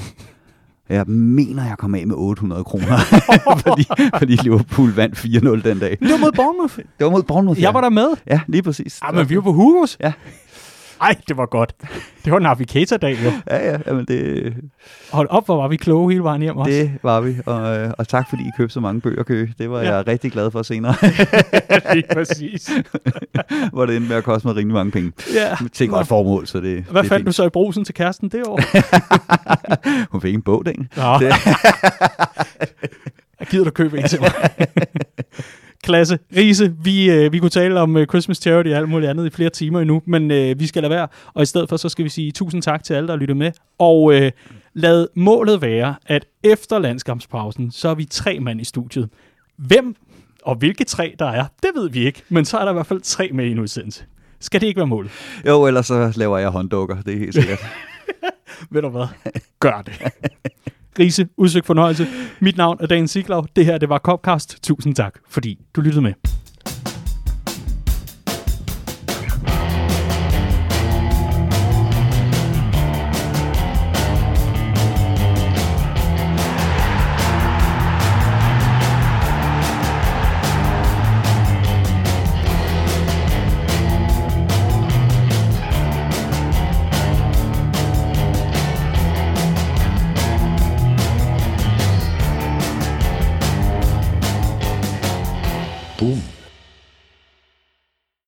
Jeg mener, jeg kom af med 800 kroner, fordi, fordi Liverpool vandt 4-0 den dag. Det var mod Bournemouth. Det var mod Bournemouth, ja. Jeg var der med. Ja, lige præcis. Ja, men vi var på Hugos. Ja. Ej, det var godt. Det var navigator-dag, jo. ja, ja, jamen det... Hold op, hvor var vi kloge hele vejen hjem også. Det var vi, og, øh, og tak fordi I købte så mange bøger, Køge. Det var ja. jeg rigtig glad for senere. Lige præcis. hvor det endte med at koste mig rimelig mange penge. Ja. Til godt formål, så det Hvad det fandt du så i brusen til kæresten det år? Hun fik en bog, den. Ja. Det. Jeg gider du købe en til mig? Klasse. Riese, vi, øh, vi kunne tale om øh, Christmas Charity og alt muligt andet i flere timer endnu, men øh, vi skal lade være. Og i stedet for, så skal vi sige tusind tak til alle, der lytter med. Og øh, lad målet være, at efter landskampspausen, så er vi tre mand i studiet. Hvem og hvilke tre der er, det ved vi ikke, men så er der i hvert fald tre med i en udsendelse. Skal det ikke være målet? Jo, ellers så laver jeg hånddukker, det er helt sikkert. ved du hvad? Gør det. Grise, udsøgt fornøjelse. Mit navn er Dan Siglaug. Det her, det var Copcast. Tusind tak, fordi du lyttede med.